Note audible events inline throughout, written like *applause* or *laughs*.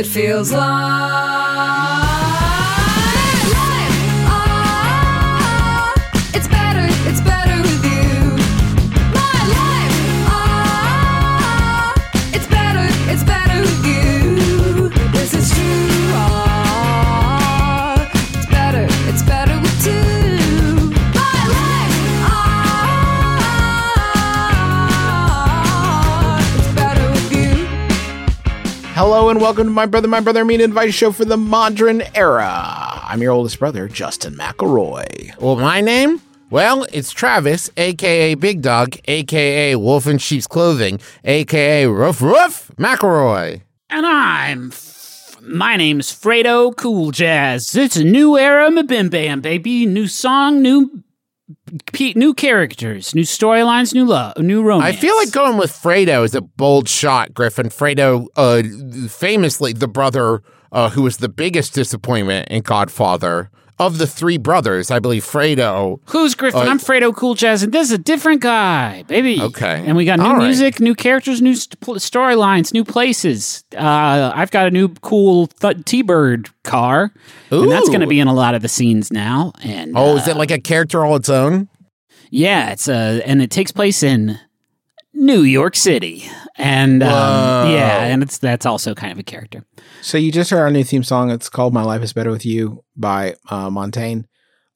It feels like. Hello and welcome to my brother, my brother, mean advice show for the modern era. I'm your oldest brother, Justin McElroy. Well, my name? Well, it's Travis, aka Big Dog, aka Wolf in Sheep's Clothing, aka Ruff Ruff McElroy. And I'm. F- my name's Fredo Cooljazz. It's a new era, of Bim Bam, baby. New song, new. New characters, new storylines, new love, new romance. I feel like going with Fredo is a bold shot, Griffin. Fredo, uh, famously the brother uh, who was the biggest disappointment in Godfather. Of the three brothers, I believe Fredo. Who's Griffin? Uh, I'm Fredo Cooljazz, and this is a different guy, baby. Okay. And we got new All right. music, new characters, new st- storylines, new places. Uh, I've got a new cool th- T-Bird car, and that's going to be in a lot of the scenes now. And Oh, uh, is it like a character all its own? Yeah, it's uh and it takes place in New York City. And um, yeah, and it's that's also kind of a character. So you just heard our new theme song. It's called "My Life Is Better with You" by uh, Montaigne,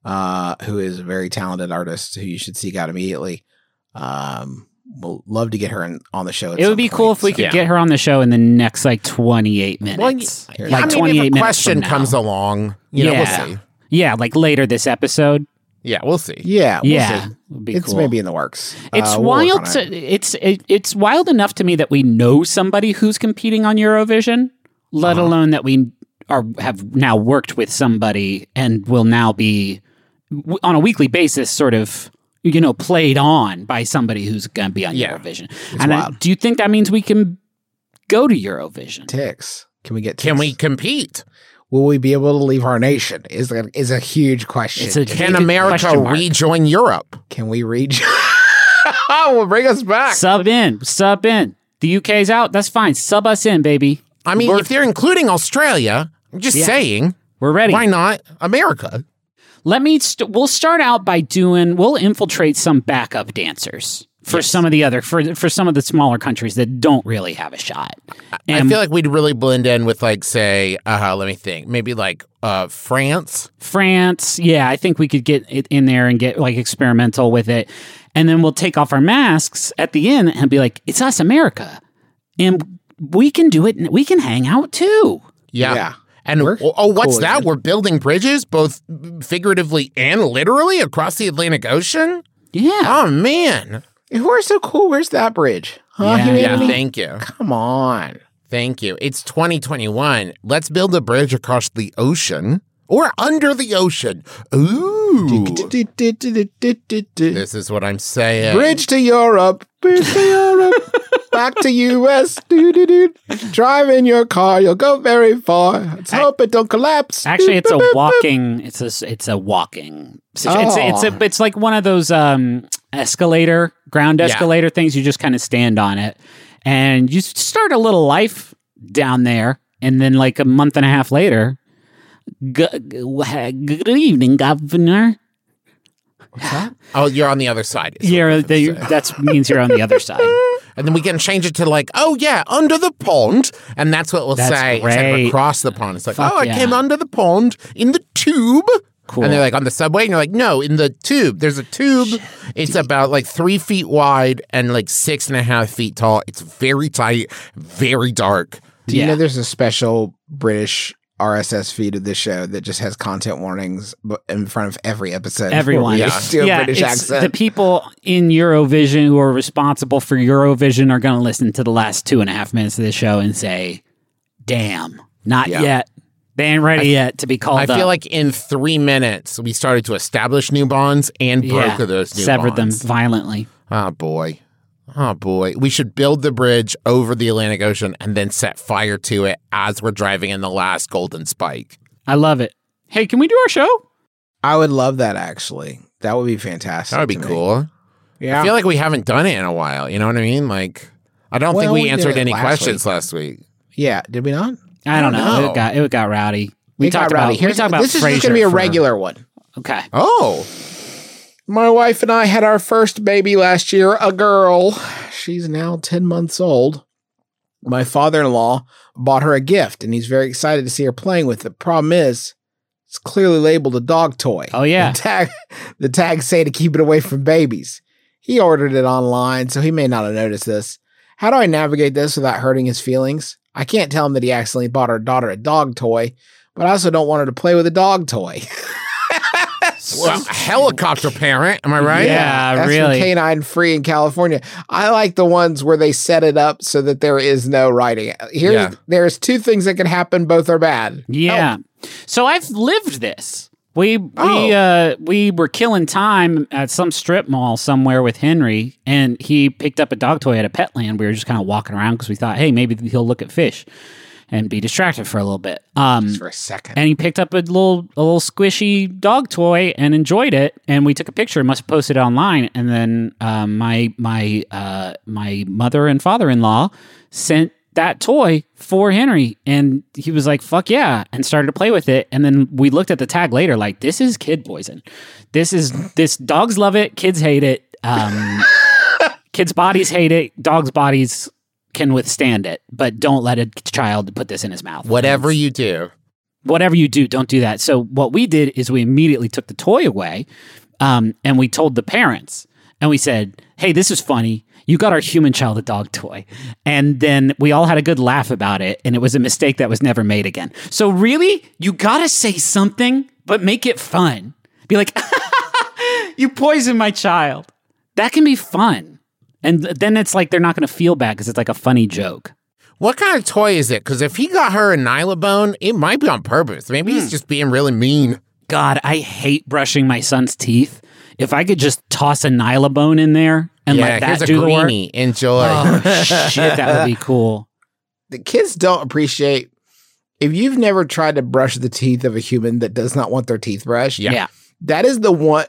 uh, who is a very talented artist who you should seek out immediately. Um, we'll love to get her in, on the show. at It would some be point, cool if we so- could get her on the show in the next like 28 minutes. Well, like I mean, 28 minutes question from now. comes along, you know, Yeah. we'll see. Yeah, like later this episode. Yeah, we'll see. Yeah, we'll yeah. see. be It's cool. maybe in the works. It's Uh, we'll wild to it. it's it, it's wild enough to me that we know somebody who's competing on Eurovision, let Uh-huh. alone that we are have now worked with somebody and will now be w- on a weekly basis sort of you know played on by somebody who's going to be on Yeah. Eurovision. and I, do you think that means we can go to Eurovision? ticks. Can we get? Can we compete? Will we be able to leave our nation? Is that is a huge question. It's a Can America rejoin Europe? Can we reach? *laughs* will bring us back. Sub in, sub in. The UK's out. That's fine. Sub us in, baby. I mean, if they're including Australia, I'm just Yeah. saying, We're ready. why not America? Let me. St- we'll start out by doing. We'll infiltrate some backup dancers for some of the other for for some of the smaller countries that don't really have a shot. I feel like we'd really blend in with, like, say, uh, let me think, maybe like uh, France. France, yeah, I think we could get it in there and get like experimental with it, and then we'll take off our masks at the end and be like, "It's us, America," and we can do it. We can hang out too. Yeah. Yeah. And We're oh, oh, what's cool, that? dude. We're building bridges, both figuratively and literally, across the Atlantic Ocean. Yeah, Oh man! If we're so cool, where's that bridge? Huh? Yeah. Yeah, thank you, Come on. thank you. It's 2021. Let's build a bridge across the ocean or under the ocean. Ooh, this is what I'm saying. Bridge to Europe. Bridge to Europe. *laughs* Back to US. Doo-doo-doo. Drive in your car. You'll go very far. Let's hope it don't collapse. Actually, it's a walking. It's a it's a walking. situ- It's it's a, it's like one of those um escalator ground Yeah. escalator things. You just kind of stand on it, and you start a little life down there, and then like a month and a half later, good evening, governor. Oh, you're on the other side. is what You're I'm the, saying. that means you're on the other side. *laughs* and then we can change it to like, oh yeah, under the pond, and that's what we'll That's say instead of great. across the pond. It's like, Fuck oh, I came under the pond in the tube. Cool. And they're like on the subway, and you're like, no, in the tube. There's a tube. It's about like three feet wide and like six and a half feet tall. It's very tight, very dark. Do you Yeah. know there's a special British RSS feed of this show that just has content warnings in front of every episode. Everyone. Yeah. Do a British it's accent. The people in Eurovision who are responsible for Eurovision are going to listen to the last two and a half minutes of the show and say, damn, not Yeah. yet. They ain't ready yet to be called I up. feel like in three minutes we started to establish new bonds and yeah, those new severed bonds. them violently. Oh boy. Oh boy. We should build the bridge over the Atlantic Ocean and then set fire to it as we're driving in the last golden spike. I love it. Hey, can we do our show? I would love that actually. That would be fantastic. That would be to me. cool. Yeah. I feel like we haven't done it in a while. You know what I mean? Like, I don't think we, we answered any last questions week. last week. yeah. Did we not? I don't, don't know. know. It got it got rowdy. We It got talked rowdy. about we talked about this is just going to be a for- regular one. Okay. Oh, My wife and I had our first baby last year, a girl. She's now 10 months old. My father in law bought her a gift, and he's very excited to see her playing with it. Problem is, it's clearly labeled a dog toy. Oh, yeah. The, tag, the tags say to keep it away from babies. He ordered it online, so he may not have noticed this. How do I navigate this without hurting his feelings? I can't tell him that he accidentally bought our daughter a dog toy, but I also don't want her to play with a dog toy. *laughs* well, helicopter parent. Am I right? Yeah. That's really. from Canine Free in California. I like the ones where they set it up so that there is no writing. Here, Yeah. there's two things that can happen. Both are bad. Yeah. Oh. So I've lived this. We Oh. we uh we were killing time at some strip mall somewhere with Henry, and he picked up a dog toy at a Petland. We were just kind of walking around because we thought, hey, maybe he'll look at fish and be distracted for a little bit. Um, Just for a second. and he picked up a little a little squishy dog toy and enjoyed it and we took a picture and must have posted it online and then um, my my uh, my mother and father-in-law sent that toy for henry and he was like fuck yeah and started to play with it and then we looked at the tag later like this is kid poison this is this dogs love it kids hate it um, *laughs* kids bodies hate it dogs bodies can withstand it but don't let a child put this in his mouth Whatever you do. whatever you do, don't do that. So what we did is we immediately took the toy away, um, and we told the parents, and we said, "Hey, this is funny. You got our human child a dog toy," and then we all had a good laugh about it, and it was a mistake that was never made again. So really, you gotta say something, but make it fun. Be like, *laughs* "You poisoned my child." That can be fun, and then it's like they're not gonna feel bad because it's like a funny joke. What kind of toy is it? Because if he got her a Nylabone, it might be on purpose. Maybe Hmm. he's just being really mean. God, I hate brushing my son's teeth. If I could just toss a Nylabone in there and yeah, let that here's a do the work. Enjoy. Oh shit, that would be cool. *laughs* the kids don't appreciate if you've never tried to brush the teeth of a human that does not want their teeth brushed. Yeah. Yeah. That is the one.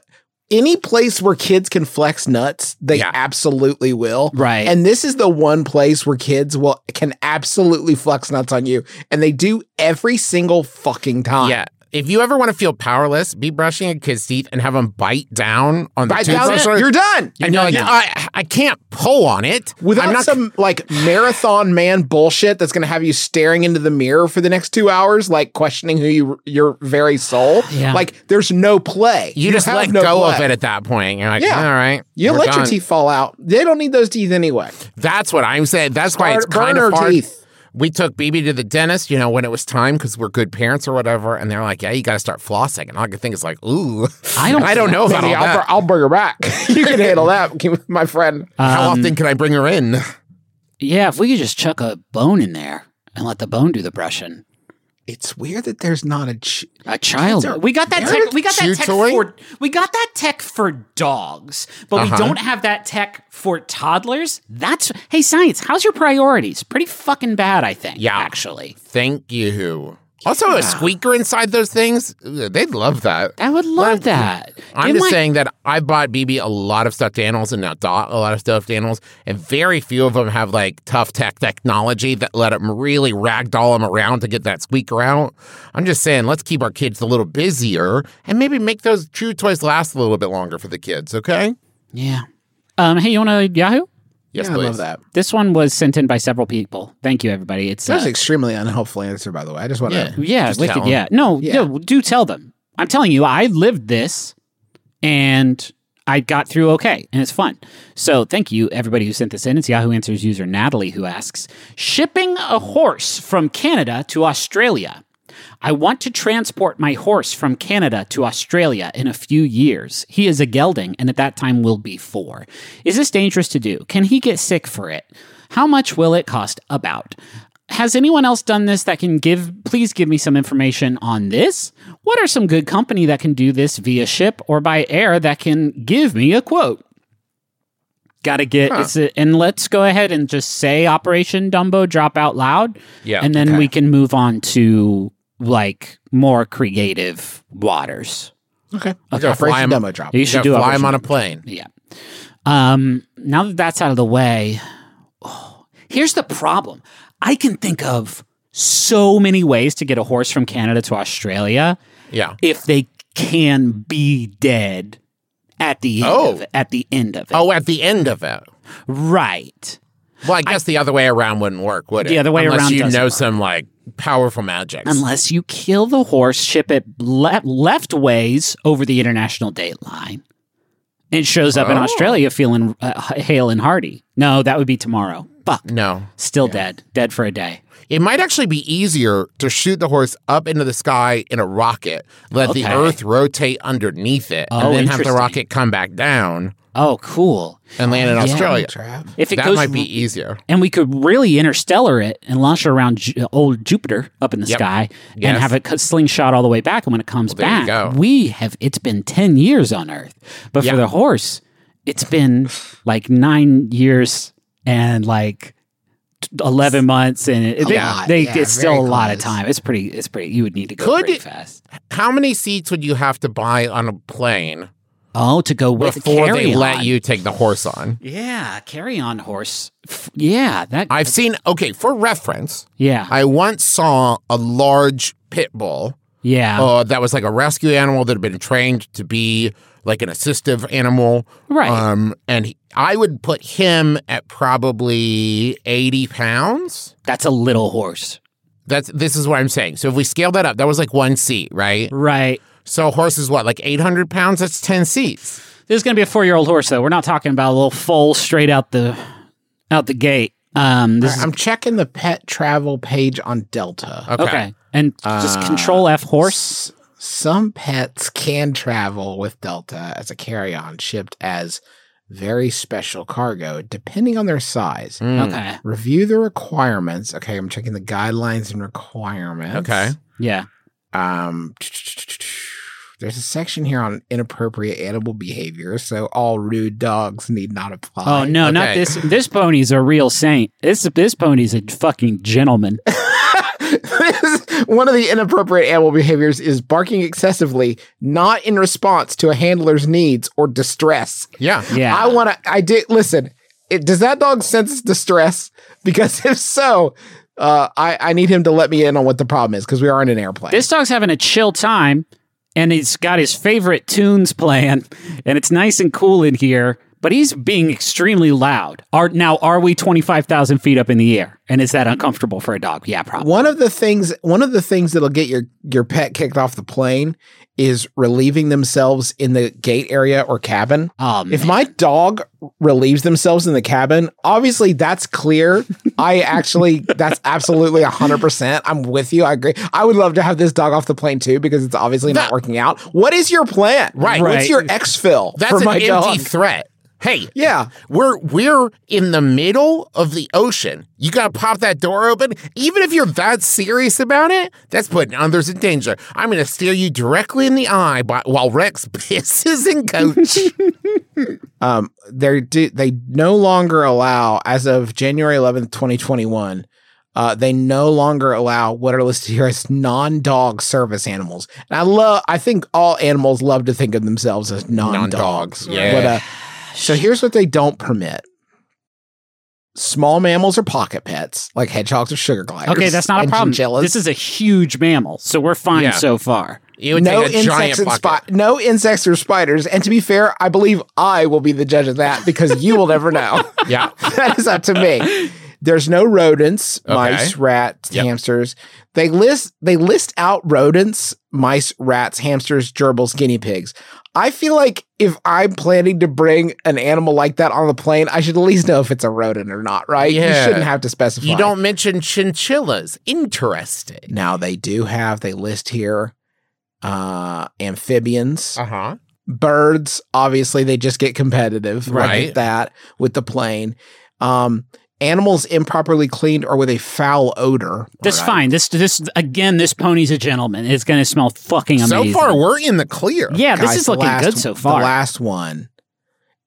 Any place where kids can flex nuts, they Yeah. absolutely will. Right. And this is the one place where kids will can absolutely flex nuts on you, and they do every single fucking time. Yeah. If you ever want to feel powerless, be brushing a kid's teeth and have them bite down on the Bite down, toothbrush. you're done. and you're like, done. I, I can't pull on it. Without I'm not some like marathon man bullshit that's going to have you staring into the mirror for the next two hours, like questioning who you your very soul. Yeah. Like there's no play. You, just have let no go of it at that point. You're like, Yeah. all right. You we're let your done." teeth fall out. They don't need those teeth anyway. That's what I'm saying. That's why it's Burn- kind burn of hard. teeth. We took BB to the dentist, you know, when it was time because we're good parents or whatever, and they're like, "Yeah, you got to start flossing." And all I could think is like, "Ooh, I don't- *laughs* I don't know about all I'll, that. br- I'll bring her back. *laughs* you can handle that, *laughs* my friend. How Um, often can I bring her in?" Yeah, if we could just chuck a bone in there and let the bone do the brushing. It's weird that there's not a. Ch- A child. are We got that tech. We got that tech toy? for. We got that tech for dogs, but Uh-huh. we don't have that tech for toddlers. That's hey, science. How's your priorities? Pretty fucking bad, I think. Yeah. actually, Thank you. Also, a squeaker inside those things, they'd love that. I would love that. I'm Give just my- saying that I bought BB a lot of stuffed animals and now Dot a lot of stuffed animals, and very few of them have like tough tech technology that let them really ragdoll them around to get that squeaker out. I'm just saying, let's keep our kids a little busier and maybe make those chew toys last a little bit longer for the kids, okay? Yeah. Um. Hey, you want to Yahoo? Yes, yeah, I love that. This one was sent in by several people. Thank you, everybody. It's that's uh, an extremely unhelpful answer, by the way. I just want to. yeah, Just wicked. tell 'em. Yeah, no, Yeah. no, do tell them. I'm telling you, I lived this, and I got through okay, and it's fun. So thank you, everybody who sent this in. It's Yahoo Answers user Natalie who asks: Shipping a horse from Canada to Australia. I want to transport my horse from Canada to Australia in a few years. He is a gelding and at that time will be four. Is this dangerous to do? Can he get sick for it? How much will it cost? About. Has anyone else done this that can give, please give me some information on this? What are some good company that can do this via ship or by air that can give me a quote? Got to get it's a, and let's go ahead and just say Operation Dumbo drop out loud. Yeah, and then okay. we can move on to like more creative waters. Okay. Okay, Operation fly 'em- demo drop. You You should should do fly him on a plane. yeah. Um, now that that's out of the way, oh, here's the problem. I can think of so many ways to get a horse from Canada to Australia Yeah. if they can be dead at the end Oh. of it, at the end of it. Oh, at the end of it. Right. Well, I guess the other way around wouldn't work, would it? The other way Unless around you know work. some like powerful magics. Unless you kill the horse, ship it le- left ways over the international date line. It shows up in Oh. Australia feeling uh, hale and hearty. No, that would be tomorrow. Fuck. no. Still dead. Dead for a day. It might actually be easier to shoot the horse up into the sky in a rocket, let the Earth rotate underneath it, Oh, and then have the rocket come back down Oh, cool. and land in Yeah. Australia. Trav. If it That goes, might be easier. and we could really interstellar it and launch it around Ju- uh, old Jupiter up in the Yep. sky Yes. and have it slingshot all the way back. And when it comes Well, back, we have. It's been ten years on Earth, but Yeah. for the horse, it's been like nine years and like. Eleven months, and it, they, they, Yeah, it's still very a lot of time. It's pretty. It's pretty. You would need to go Could pretty it- fast. How many seats would you have to buy on a plane Oh, to go with before they let you take the horse on? Yeah, carry on horse. F- Yeah, that. I've seen, okay, for reference, yeah, I once saw a large pit bull yeah. uh, that was like a rescue animal that had been trained to be like an assistive animal. Right. Um, and he- I would put him at probably 80 pounds. That's a little horse. That's this is what I'm saying. So if we scale that up, that was like one seat, right? Right. So a horse is what, like 800 pounds? That's 10 seats. This is going to be a four-year-old horse, though. We're not talking about a little foal straight out the out the gate. Um, this is I'm checking the pet travel page on Delta. Okay. okay. And just Uh, Control F horse. S- Some pets can travel with Delta as a carry-on, shipped as very special cargo, depending on their size. Mm. Okay. Review the requirements. Okay, I'm checking the guidelines and requirements. Okay. Yeah. Um, there's a section here on inappropriate animal behavior, so all rude dogs need not apply. Oh no, not this. This pony's a real saint. This this pony's a fucking gentleman. *laughs* One of the inappropriate animal behaviors is barking excessively, not in response to a handler's needs or distress. Yeah. Yeah. I want to. I did listen. It, does that dog sense distress? Because if so, uh, I I need him to let me in on what the problem is because we are in an airplane. This dog's having a chill time, and he's got his favorite tunes playing, and it's nice and cool in here. But he's being extremely loud. Are now are we twenty five thousand feet up in the air, and is that uncomfortable for a dog? Yeah, probably. one of the things one of the things that'll get your your pet kicked off the plane is relieving themselves in the gate area or cabin. Um, If my dog relieves themselves in the cabin, obviously that's clear. *laughs* I actually, that's absolutely 100%. I'm with you. I agree. I would love to have this dog off the plane too because it's obviously not working out. What is your plan? Right. What's Right. your exfil That's for an my empty dog? threat. Hey, Yeah. we're we're in the middle of the ocean. You gotta pop that door open. Even if you're that serious about it, that's putting others in danger. I'm gonna stare you directly in the eye by, while Rex *laughs* pisses and coach. *laughs* Um, they do, they no longer allow, as of January 11th, 2021, uh, they no longer allow what are listed here as non-dog service animals. And I love, I think all animals love to think of themselves as non-dogs. Non-dogs, yeah. But, uh, so here's what they don't permit. Small mammals or pocket pets, like hedgehogs or sugar gliders. okay, that's not a problem. chinchillas. This is a huge mammal, so we're fine Yeah. so far. It would no take a giant insects and bucket. spi- no insects or spiders. And to be fair, I believe I will be the judge of that because you will never know. *laughs* Yeah. *laughs* that is up to me. There's no rodents, Okay. mice, rats, Yep. hamsters. They list they list out rodents, mice, rats, hamsters, gerbils, guinea pigs. I feel like if I'm planning to bring an animal like that on the plane, I should at least know if it's a rodent or not, right? Yeah. You shouldn't have to specify. You don't mention chinchillas. Interesting. Now they do have they list here uh amphibians, Uh huh. birds, obviously they just get competitive. Like Right. that with the plane. Um animals improperly cleaned or with a foul odor. That's All right. fine. This this again. This pony's a gentleman. It's going to smell fucking amazing. So far, we're in the clear. yeah, this is looking last- good so far. The last one.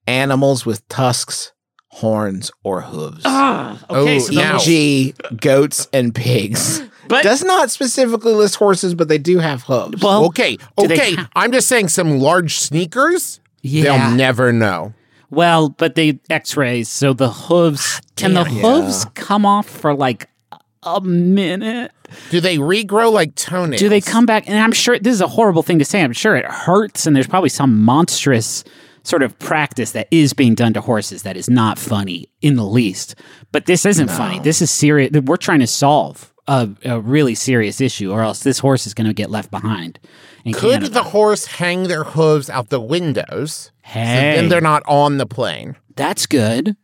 Animals with tusks, horns, or hooves. Ah, okay, Oh, so now- those- E.g., goats and pigs. *gasps* but Does not specifically list horses, but they do have hooves. well, Okay. Okay. ha- I'm just saying some large sneakers. yeah. They'll never know. Well, but they X-rays, so the hooves *sighs* can the damn. hooves come off for like a minute? Do they regrow like toenails? Do they come back? And I'm sure this is a horrible thing to say. I'm sure it hurts, and there's probably some monstrous sort of practice that is being done to horses that is not funny in the least. But this isn't funny. This is serious. We're trying to solve a, a really serious issue, or else this horse is going to get left behind. Could Canada. the horse hang their hooves out the windows? Hey. And they're not on the plane. That's good.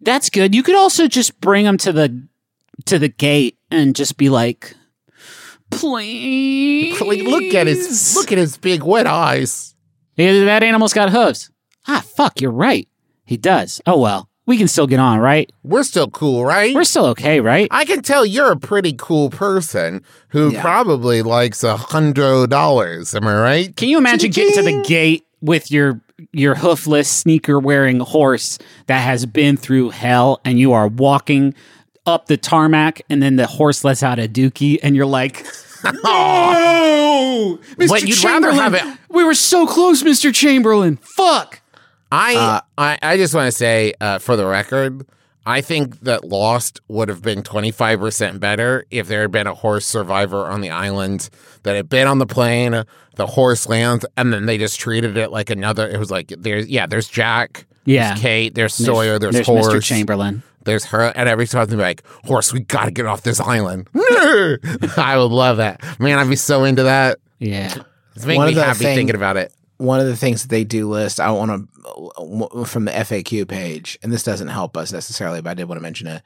That's good. You could also just bring them to the to the gate and just be like, please. Look at his look at his big wet eyes. Yeah, that animal's got hooves. Ah, fuck, you're right. He does. Oh well, we can still get on, right? We're still cool, right? We're still okay, right? I can tell you're a pretty cool person who Yeah. probably likes a hundred dollars. Am I right? Can you imagine getting to the gate with your your hoofless sneaker wearing horse that has been through hell and you are walking up the tarmac and then the horse lets out a dookie and you're like *laughs* No Mr. But you'd rather have it- We were so close, Mr. Chamberlain. Fuck. I Uh, I, I just want to say, uh, for the record, I think that Lost would have been 25% better if there had been a horse survivor on the island that had been on the plane, the horse lands, and then they just treated it like another. It was like, there's, yeah, there's Jack, Yeah. there's Kate, there's Sawyer, there's, There's horse, Mr. Chamberlain. there's her, and every time they'd be like, horse, we got to get off this island. *laughs* I would love that. Man, I'd be so into that. Yeah. It's making me of happy thing- thinking about it. One of the things that they do list, I want to uh, from the FAQ page, and this doesn't help us necessarily, but I did want to mention it.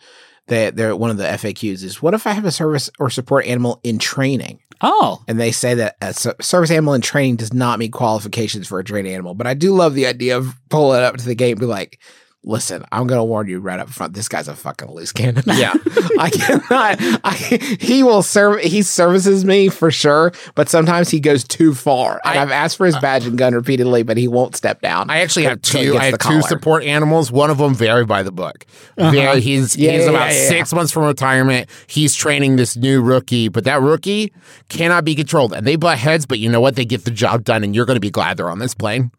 They, they're one of the FAQs is what if I have a service or support animal in training? Oh. And they say that a service animal in training does not meet qualifications for a trained animal. But I do love the idea of pulling it up to the gate and be like, listen, I'm going to warn you right up front. This guy's a fucking loose cannon. Yeah. *laughs* I cannot. I, he will serve. He services me for sure, but sometimes he goes too far. And I, have asked for his uh, badge and gun repeatedly, but he won't step down. I actually have two. I have two support animals. One of them very by the book. Uh-huh. Very, he's Yeah, he's yeah, about yeah. six months from retirement. He's training this new rookie, but that rookie cannot be controlled. And they butt heads, but you know what? They get the job done, and you're going to be glad they're on this plane.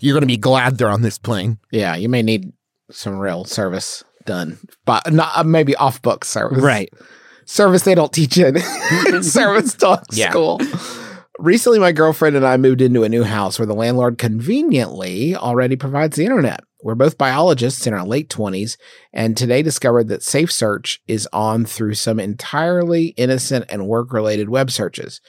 You're going to be glad they're on this plane. Yeah, you may need some real service done, but not uh, maybe off book service. Right. service they don't teach in *laughs* service taught Yeah. school. Recently, my girlfriend and I moved into a new house where the landlord conveniently already provides the internet. We're both biologists in our late 20s, and today discovered that Safe Search is on through some entirely innocent and work related web searches.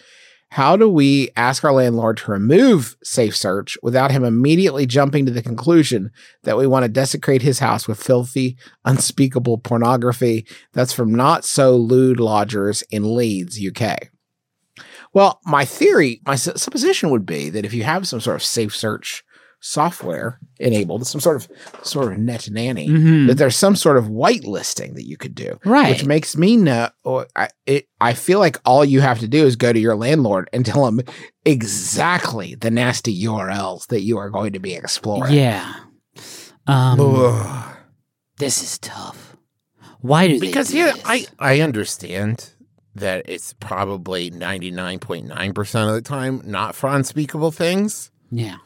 How do we ask our landlord to remove Safe Search without him immediately jumping to the conclusion that we want to desecrate his house with filthy, unspeakable pornography that's from not so lewd lodgers in Leeds, UK? Well, my theory, my supposition would be that if you have some sort of safe search software enabled, some sort of sort of net nanny, Mhm. that there's some sort of whitelisting that you could do, Right. Which makes me know. Or I, it, I feel like all you have to do is go to your landlord and tell him exactly the nasty URLs that you are going to be exploring. Yeah. Um, Ugh. this is tough. Why do they Because do yeah, this? I I understand that it's probably ninety nine point nine percent of the time not for unspeakable things. yeah.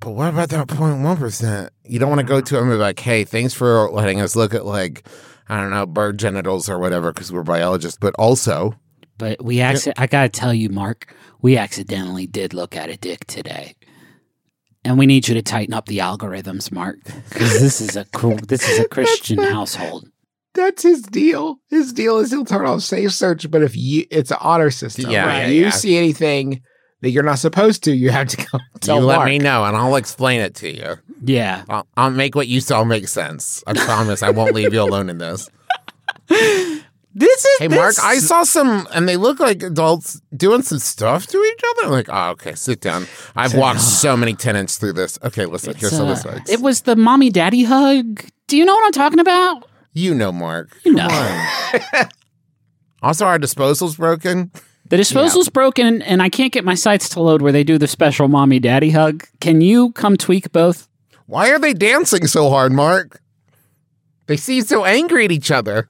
But what about that 0.1%? You don't want to go to mm-hmm. them and be like, hey, thanks for letting us look at, like, I don't know, bird genitals or whatever, because we're biologists. But also, But we acci- I gotta tell you, Mark, we accidentally did look at a dick today. And we need you to tighten up the algorithms, Mark, because this is a cr- this is a *laughs* Christian household. That's his deal. His deal is he'll turn off safe search, but if you, it's an honor system. Yeah, you yeah. see anything that you're not supposed to, you have to come *laughs* tell you let me know, and I'll explain it to you. Yeah. I'll, I'll make what you saw make sense. I promise. I won't leave you alone in this. *laughs* This is Hey, Mark, this- I saw some, and they look like adults doing some stuff to each other. I'm like, oh, okay, sit down. I've walked so many tenants through this. Okay, listen, here's some of the uh, sides. it was the mommy daddy hug. Do you know what I'm talking about? You know, Mark. You know. *laughs* Also, our disposal's broken. The disposal's broken and I can't get my sites to load where they do the special mommy daddy hug. Can you come tweak both? Why are they dancing so hard, Mark? They seem so angry at each other.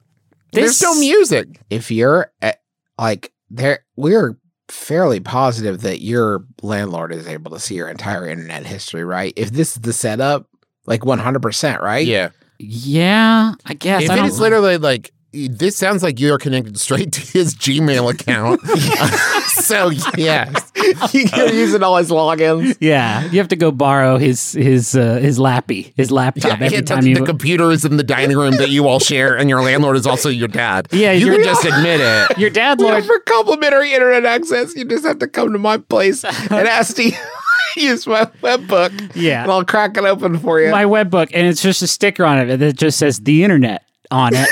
There's This- no music. if you're at, like there, we're fairly positive that your landlord is able to see your entire internet history, right? If this is the setup, like 100%, right? Yeah. Yeah, I guess. if I it literally like, this sounds like you're connected straight to his Gmail account. *laughs* *laughs* so, yes. You're using all his logins. yeah, you have to go borrow his his uh, his lappy, his laptop Yeah, every the, time the you. computer is in the dining room that you all share, and your landlord is also your dad. *laughs* Yeah, you can just admit it. your dad, Lord, Lord. for complimentary internet access, you just have to come to my place and ask to use my webbook. Yeah. And I'll crack it open for you. my webbook, and it's just a sticker on it that just says the internet on it.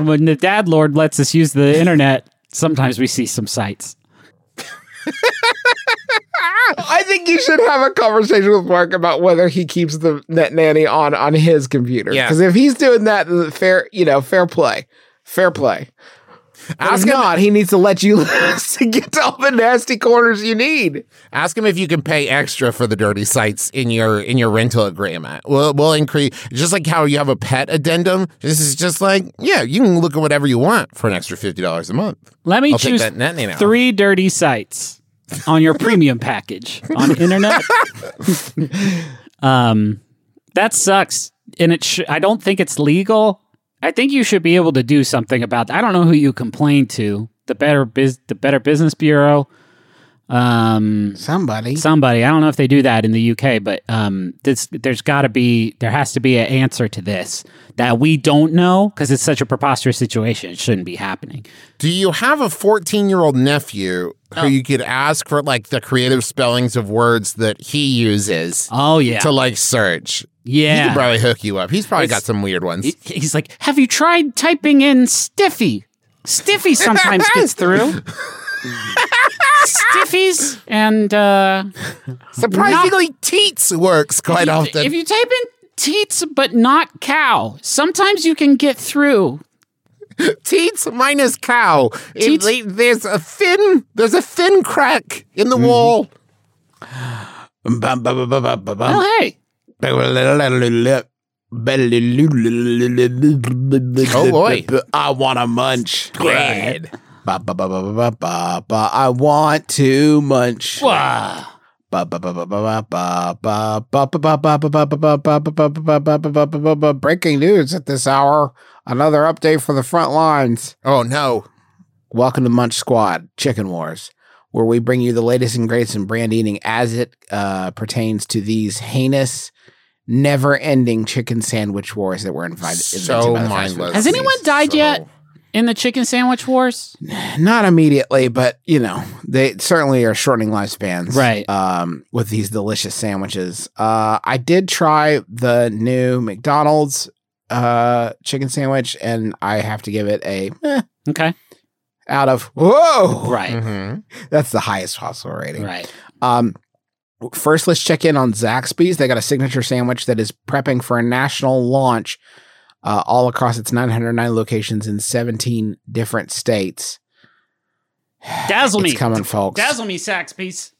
*laughs* when the dad lord lets us use the internet, sometimes we see some sites. I think you should have a conversation with Mark about whether he keeps the net nanny on on his computer. Yeah. Because if he's doing that, fair, you know, fair play, fair play. But if Ask him, not, he needs to let you *laughs* to get to all the nasty corners you need. ask him if you can pay extra for the dirty sites in your in your rental agreement. We'll we'll increase just like how you have a pet addendum. This is just like yeah, you can look at whatever you want for an extra fifty dollars a month. Let me I'll choose that net nanny three dirty sites on your premium package on internet. *laughs* um, that sucks, and it. Sh- I don't think it's legal. I think you should be able to do something about that. I don't know who you complain to. The better biz, the Better Business Bureau. Um, Somebody. somebody. I don't know if they do that in the UK, but um, this, there's got to be there has to be an answer to this that we don't know because it's such a preposterous situation. It shouldn't be happening. Do you have a 14 year old nephew who Oh. you could ask for like the creative spellings of words that he uses Oh yeah, to like search? He yeah. could probably hook you up. He's probably got some weird ones. He's like, "Have you tried typing in stiffy? Stiffy sometimes gets *laughs* through. Stiffies and uh, Surprisingly, teats works quite if you- often. If you type in teats but not cow, sometimes you can get through. teats minus cow. Teats- they- there's a thin there's a thin crack in the wall. Bum, bum, bum, bum, bum, bum, bum. Oh hey, Oh boy. I want a munch. Bread. I want to munch. Breaking news at this hour. Another update for the front lines. Oh no. Welcome to Munch Squad Chicken Wars, where we bring you the latest and greatest in brand eating as it uh, pertains to these heinous never-ending chicken sandwich wars that were invited. So mindless. Has anyone died So- yet? In the chicken sandwich wars? *sighs* Not immediately, but you know they certainly are shortening lifespans, Right. Um, with these delicious sandwiches. Uh, I did try the new McDonald's uh chicken sandwich, and I have to give it a eh, Okay. out of whoa. Right. Mhm. That's the highest possible rating. Right. Um, first, let's check in on Zaxby's. They got a signature sandwich that is prepping for a national launch uh, all across its 909 locations in 17 different states. *sighs* Dazzle it's me. coming, folks. Dazzle me, Zaxby's.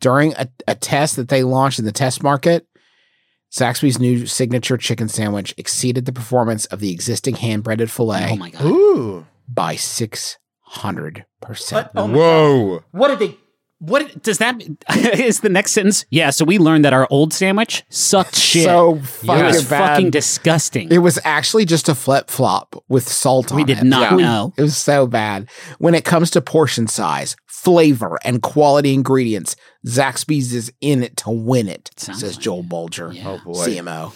During a, a test that they launched in the test market, Zaxby's new signature chicken sandwich exceeded the performance of the existing hand breaded filet Oh my god. Ooh. by 600%. Oh my Whoa. What did they? What does that? *laughs* Is the next sentence? Yeah. So we learned that our old sandwich sucked shit. So it fucking was bad. fucking disgusting. It was actually just a flip flop with salt we on did not Yeah. know. It was so bad. When it comes to portion size, flavor, and quality ingredients, Zaxby's is in it to win it, Sounds says like Joel Bulger, Yeah. Oh, boy. CMO.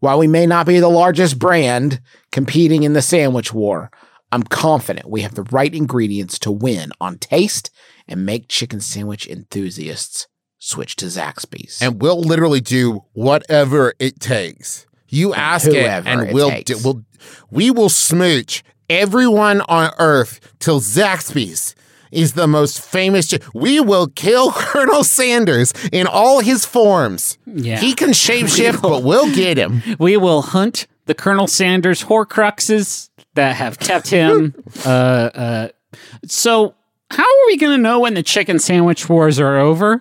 While we may not be the largest brand competing in the sandwich war, I'm confident we have the right ingredients to win on taste and make chicken sandwich enthusiasts switch to Zaxby's. and we'll literally do whatever it takes. You ask it, and it we'll takes. do, we'll we will smooch everyone on Earth till Zaxby's is the most famous. chi- we will kill *laughs* Colonel Sanders in all his forms. Yeah. he can shapeshift, *laughs* but we'll get him. *laughs* We will hunt the Colonel Sanders Horcruxes that have kept him. uh, uh, so, how are we going to know when the chicken sandwich wars are over?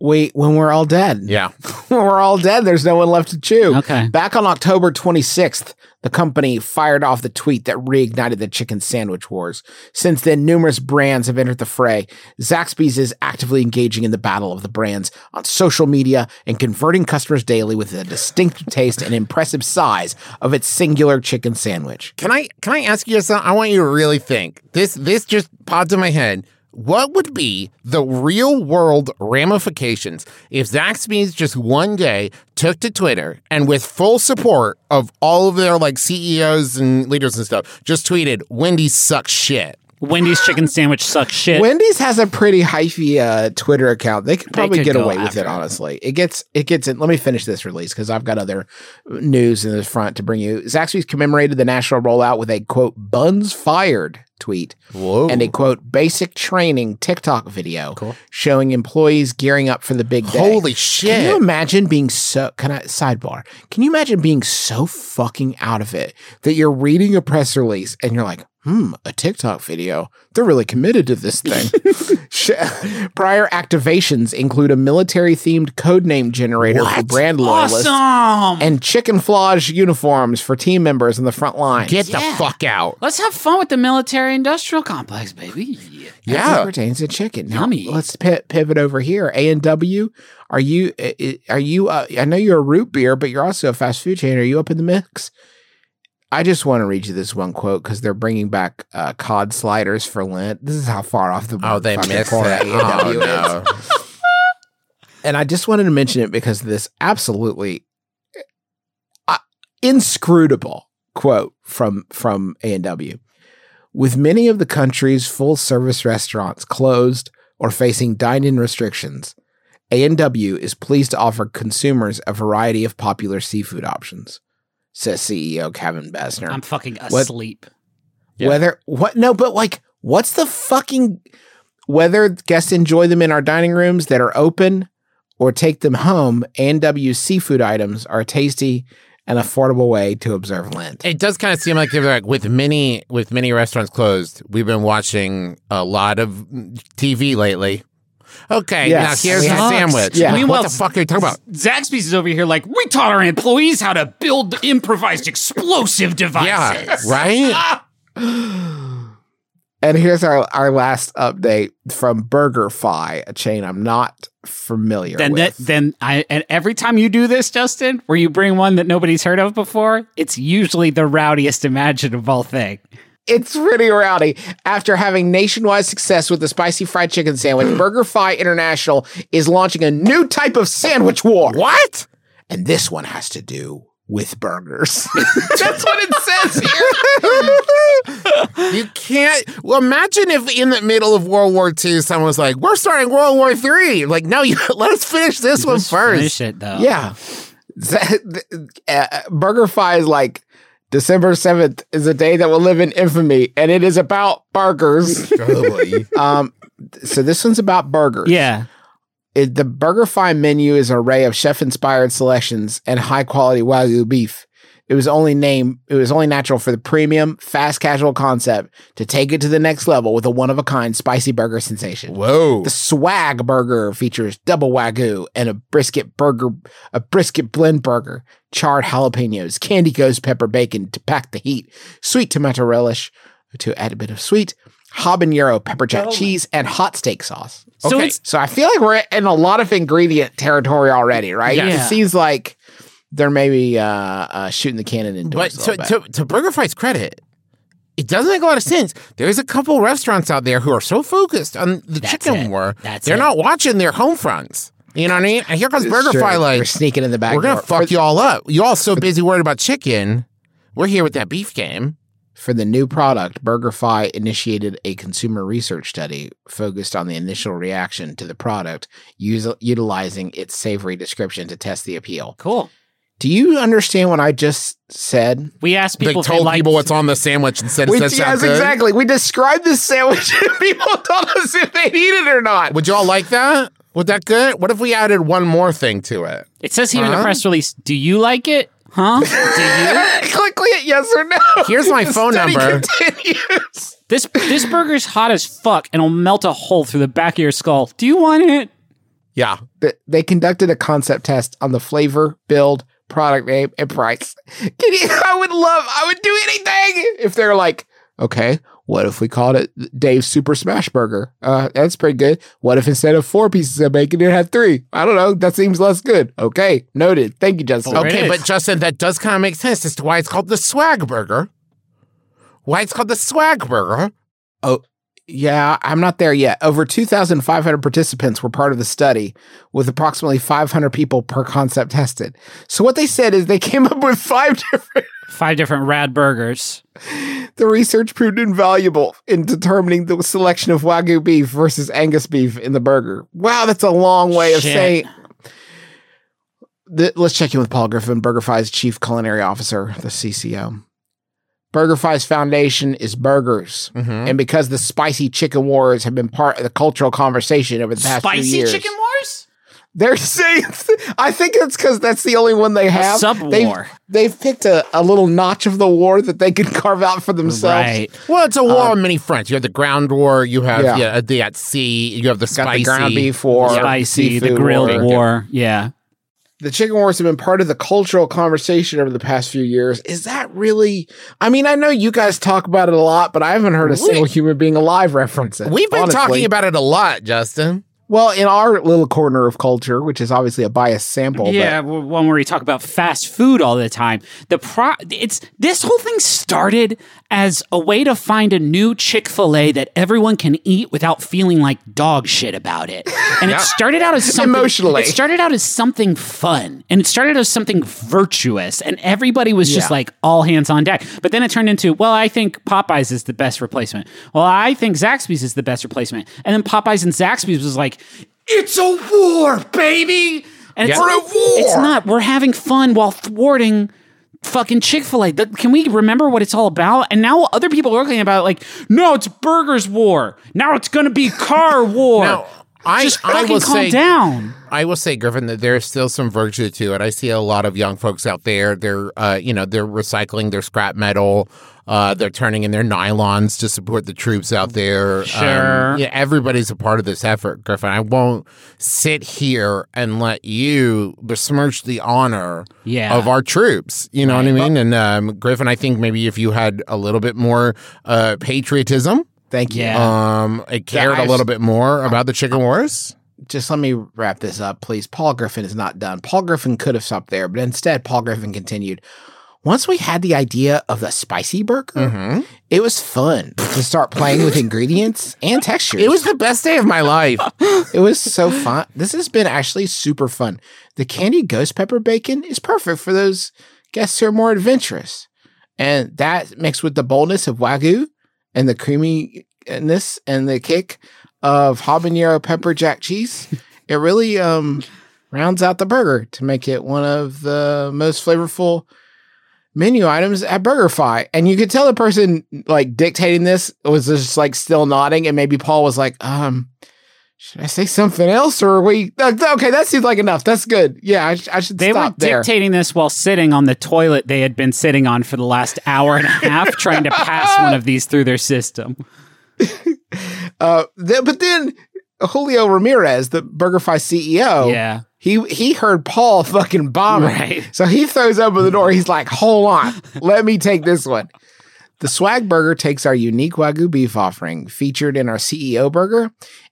We when we're all dead. *laughs* Yeah, when we're all dead, there's no one left to chew. Okay. Back on October 26th, the company fired off the tweet that reignited the chicken sandwich wars. Since then, numerous brands have entered the fray. Zaxby's is actively engaging in the battle of the brands on social media and converting customers daily with a distinctive taste and impressive size of its singular chicken sandwich. Can I can I ask you something? I want you to really think. This this just popped in my head. What would be the real world ramifications if Zaxby's just one day took to Twitter and with full support of all of their like CEOs and leaders and stuff, just tweeted Wendy's sucks shit. Wendy's chicken *laughs* sandwich sucks shit. Wendy's has a pretty hyphy uh, Twitter account. They could probably could get away with it. it. Honestly, it gets it gets in. Let me finish this release because I've got other news in the front to bring you. Zaxby's commemorated the national rollout with a quote "buns fired" tweet Whoa. and a quote "basic training" TikTok video showing employees gearing up for the big day. Holy shit. Can you imagine being so? Can I sidebar? Can you imagine being so fucking out of it that you're reading a press release and you're like, "Hmm, a TikTok video. They're really committed to this thing." *laughs* Prior activations include a military-themed codename generator for brand loyalists awesome. and chicken flage uniforms for team members in the front line. Get the fuck out. Let's have fun with the military industrial complex, baby. As it Yeah. pertains to chicken. Now, Yummy. let's pi- pivot over here. A and W. Are you? i- i- Are you? Uh, I know you're a root beer, but you're also a fast food chain. Are you up in the mix? I just want to read you this one quote because they're bringing back uh, cod sliders for Lent. This is how far off the Oh, they missed it. Oh, is. And I just wanted to mention it because this absolutely uh, inscrutable quote from from A&W. With many of the country's full-service restaurants closed or facing dine-in restrictions, A&W is pleased to offer consumers a variety of popular seafood options, says CEO Kevin Bazner. I'm fucking What- asleep. Yeah. Whether what no, but like what's the fucking whether guests enjoy them in our dining rooms that are open or take them home, A&W seafood items are a tasty and affordable way to observe Lent. It does kind of seem like they're like with many with many restaurants closed. We've been watching a lot of TV lately. Okay, Yes, now here's we the have- sandwich. Yeah. What the fuck are you talking about? Zaxby's is over here like, we taught our employees how to build improvised explosive devices. Yeah, right. *laughs* And here's our, our last update from BurgerFi, a chain I'm not familiar Then with. that, then I and every time you do this, Justin, where you bring one that nobody's heard of before, it's usually the rowdiest imaginable thing. It's pretty rowdy. After having nationwide success with the spicy fried chicken sandwich, *gasps* BurgerFi International is launching a new type of sandwich war. What? And this one has to do with burgers. *laughs* That's what it says here. *laughs* You can't. Well, imagine if in the middle of World War II, someone was like, "We're starting World War III." Like, no, you *laughs* let us finish this one Let's first. Finish it though. yeah. Z- uh, BurgerFi is like December 7th is a day that will live in infamy, and it is about burgers. *laughs* um, so this one's about burgers. Yeah. It, the BurgerFi menu is an array of chef-inspired selections and high-quality wagyu beef. It was only name. It was only natural for the premium, fast casual concept to take it to the next level with a one-of-a-kind spicy burger sensation. Whoa. The swag burger features double wagyu and a brisket burger, a brisket blend burger, charred jalapenos, candy ghost pepper bacon to pack the heat, sweet tomato relish to add a bit of sweet, habanero pepper jack oh cheese, and hot steak sauce. So Okay. it's So I feel like we're in a lot of ingredient territory already, right? Yeah. It seems like they're maybe uh, uh, shooting the cannon But indoors. to, a bit. to, to BurgerFi's credit, it doesn't make a lot of sense. There's a couple restaurants out there who are so focused on the That's chicken it. war, That's they're it. not watching their home fronts. You know what I mean? And here comes Sure, BurgerFi We're like, sneaking in the back we're gonna door. fuck for, you all up. You all so busy worried about chicken. We're here with that beef game. for the new product. BurgerFi initiated a consumer research study focused on the initial reaction to the product, us- utilizing its savory description to test the appeal. Cool. Do you understand what I just said? We asked people they told liked people what's on the sandwich and said, We, "Does that sound yes, good?" exactly. We described this sandwich *laughs* and people told us if they'd eat it or not. Would you all like that? Would that good? What if we added one more thing to it? It says here in the press release, do you like it? Huh? do you? *laughs* click, click yes or no. Here's my The phone study number. continues. This this burger's hot as fuck and it'll melt a hole through the back of your skull. Do you want it? Yeah. Th- They conducted a concept test on the flavor, build, product name, and price. *laughs* Can you, I would love, I would do anything if they're like, okay, what if we called it Dave's Super Smash Burger? Uh, that's pretty good. What if instead of four pieces of bacon, it had three? I don't know. That seems less good. Okay, noted. Thank you, Justin. There Okay, but Justin, that does kind of make sense as to why it's called the swag burger. Why it's called the swag burger. Yeah, I'm not there yet. Over 2,500 participants were part of the study, with approximately 500 people per concept tested. So what they said is they *laughs* came up with five different. Five different rad burgers. The research proved invaluable in determining the selection of wagyu beef versus Angus beef in the burger. Wow, that's a long way of Shit. saying. Let's check in with Paul Griffin, BurgerFi's chief culinary officer, the CCO. BurgerFi's foundation is burgers. Mm-hmm. And because the spicy chicken wars have been part of the cultural conversation over the past few years. Spicy chicken wars? they're *laughs* saying, I think it's because that's the only one they have. sub They've, war. they've picked a, a little notch of the war that they could *laughs* carve out for themselves. Right. Well, it's a war on many fronts. You have the ground war. You have Yeah. yeah, the at sea. You have the Got spicy the ground beef war, Spicy, the seafood grilled war. war. Yeah. The chicken wars have been part of the cultural conversation over the past few years. Is that really? I mean, I know you guys talk about it a lot, but I haven't heard a single human being alive reference it. We've been honestly. talking about it a lot, Justin. Well, in our little corner of culture, which is obviously a biased sample. Yeah, w- one where we talk about fast food all the time. The pro it's this whole thing started as a way to find a new Chick-fil-A that everyone can eat without feeling like dog shit about it. *laughs* And it started out as *laughs* something Emotionally. It started out as something fun. And it started as something virtuous and everybody was just Yeah. like all hands on deck. But then it turned into, well, I think Popeyes is the best replacement. Well, I think Zaxby's is the best replacement. And then Popeyes and Zaxby's was like, it's a war, baby. And it's, Yeah. We're at it's not. We're having fun while thwarting fucking Chick fil A. Can we remember what it's all about? And now other people are looking about it like, no, it's Burgers War. Now it's going to be Car *laughs* War. Now, I, Just I will calm say, down. I will say, Griffin, that there's still some virtue to it. I see a lot of young folks out there. They're, uh, you know, they're recycling their scrap metal. Uh, they're turning in their nylons to support the troops out there. Sure. Um, yeah, everybody's a part of this effort, Griffin. I won't sit here and let you besmirch the honor Yeah. of our troops. You know what I mean? And um, Griffin, I think maybe if you had a little bit more uh, patriotism, Thank you. Yeah. um, I cared a I've- little bit more about the chicken wars. Just let me wrap this up, please. Paul Griffin is not done. Paul Griffin could have stopped there, but instead, Paul Griffin continued. Once we had the idea of the spicy burger, Mm-hmm. it was fun to start playing with ingredients and textures. It was the best day of my life. *laughs* It was so fun. This has been actually super fun. The candied ghost pepper bacon is perfect for those guests who are more adventurous. And that mixed with the boldness of Wagyu and the creaminess and the kick of habanero pepper jack cheese, *laughs* it really um, rounds out the burger to make it one of the most flavorful menu items at BurgerFi. And you could tell the person like dictating this was just like still nodding, and maybe Paul was like, um, should I say something else, or are we uh, okay? That seems like enough. That's good. Yeah, I, sh- I should They were there. dictating this while sitting on the toilet they had been sitting on for the last hour and a half, trying to pass one of these through their system. *laughs* uh, th- but then Julio Ramirez, the BurgerFi CEO, Yeah. he he heard Paul fucking bombing, Right. so he throws open the door. He's like, "Hold on, let me take this one." The Swag Burger takes our unique Wagyu beef offering, featured in our CEO burger,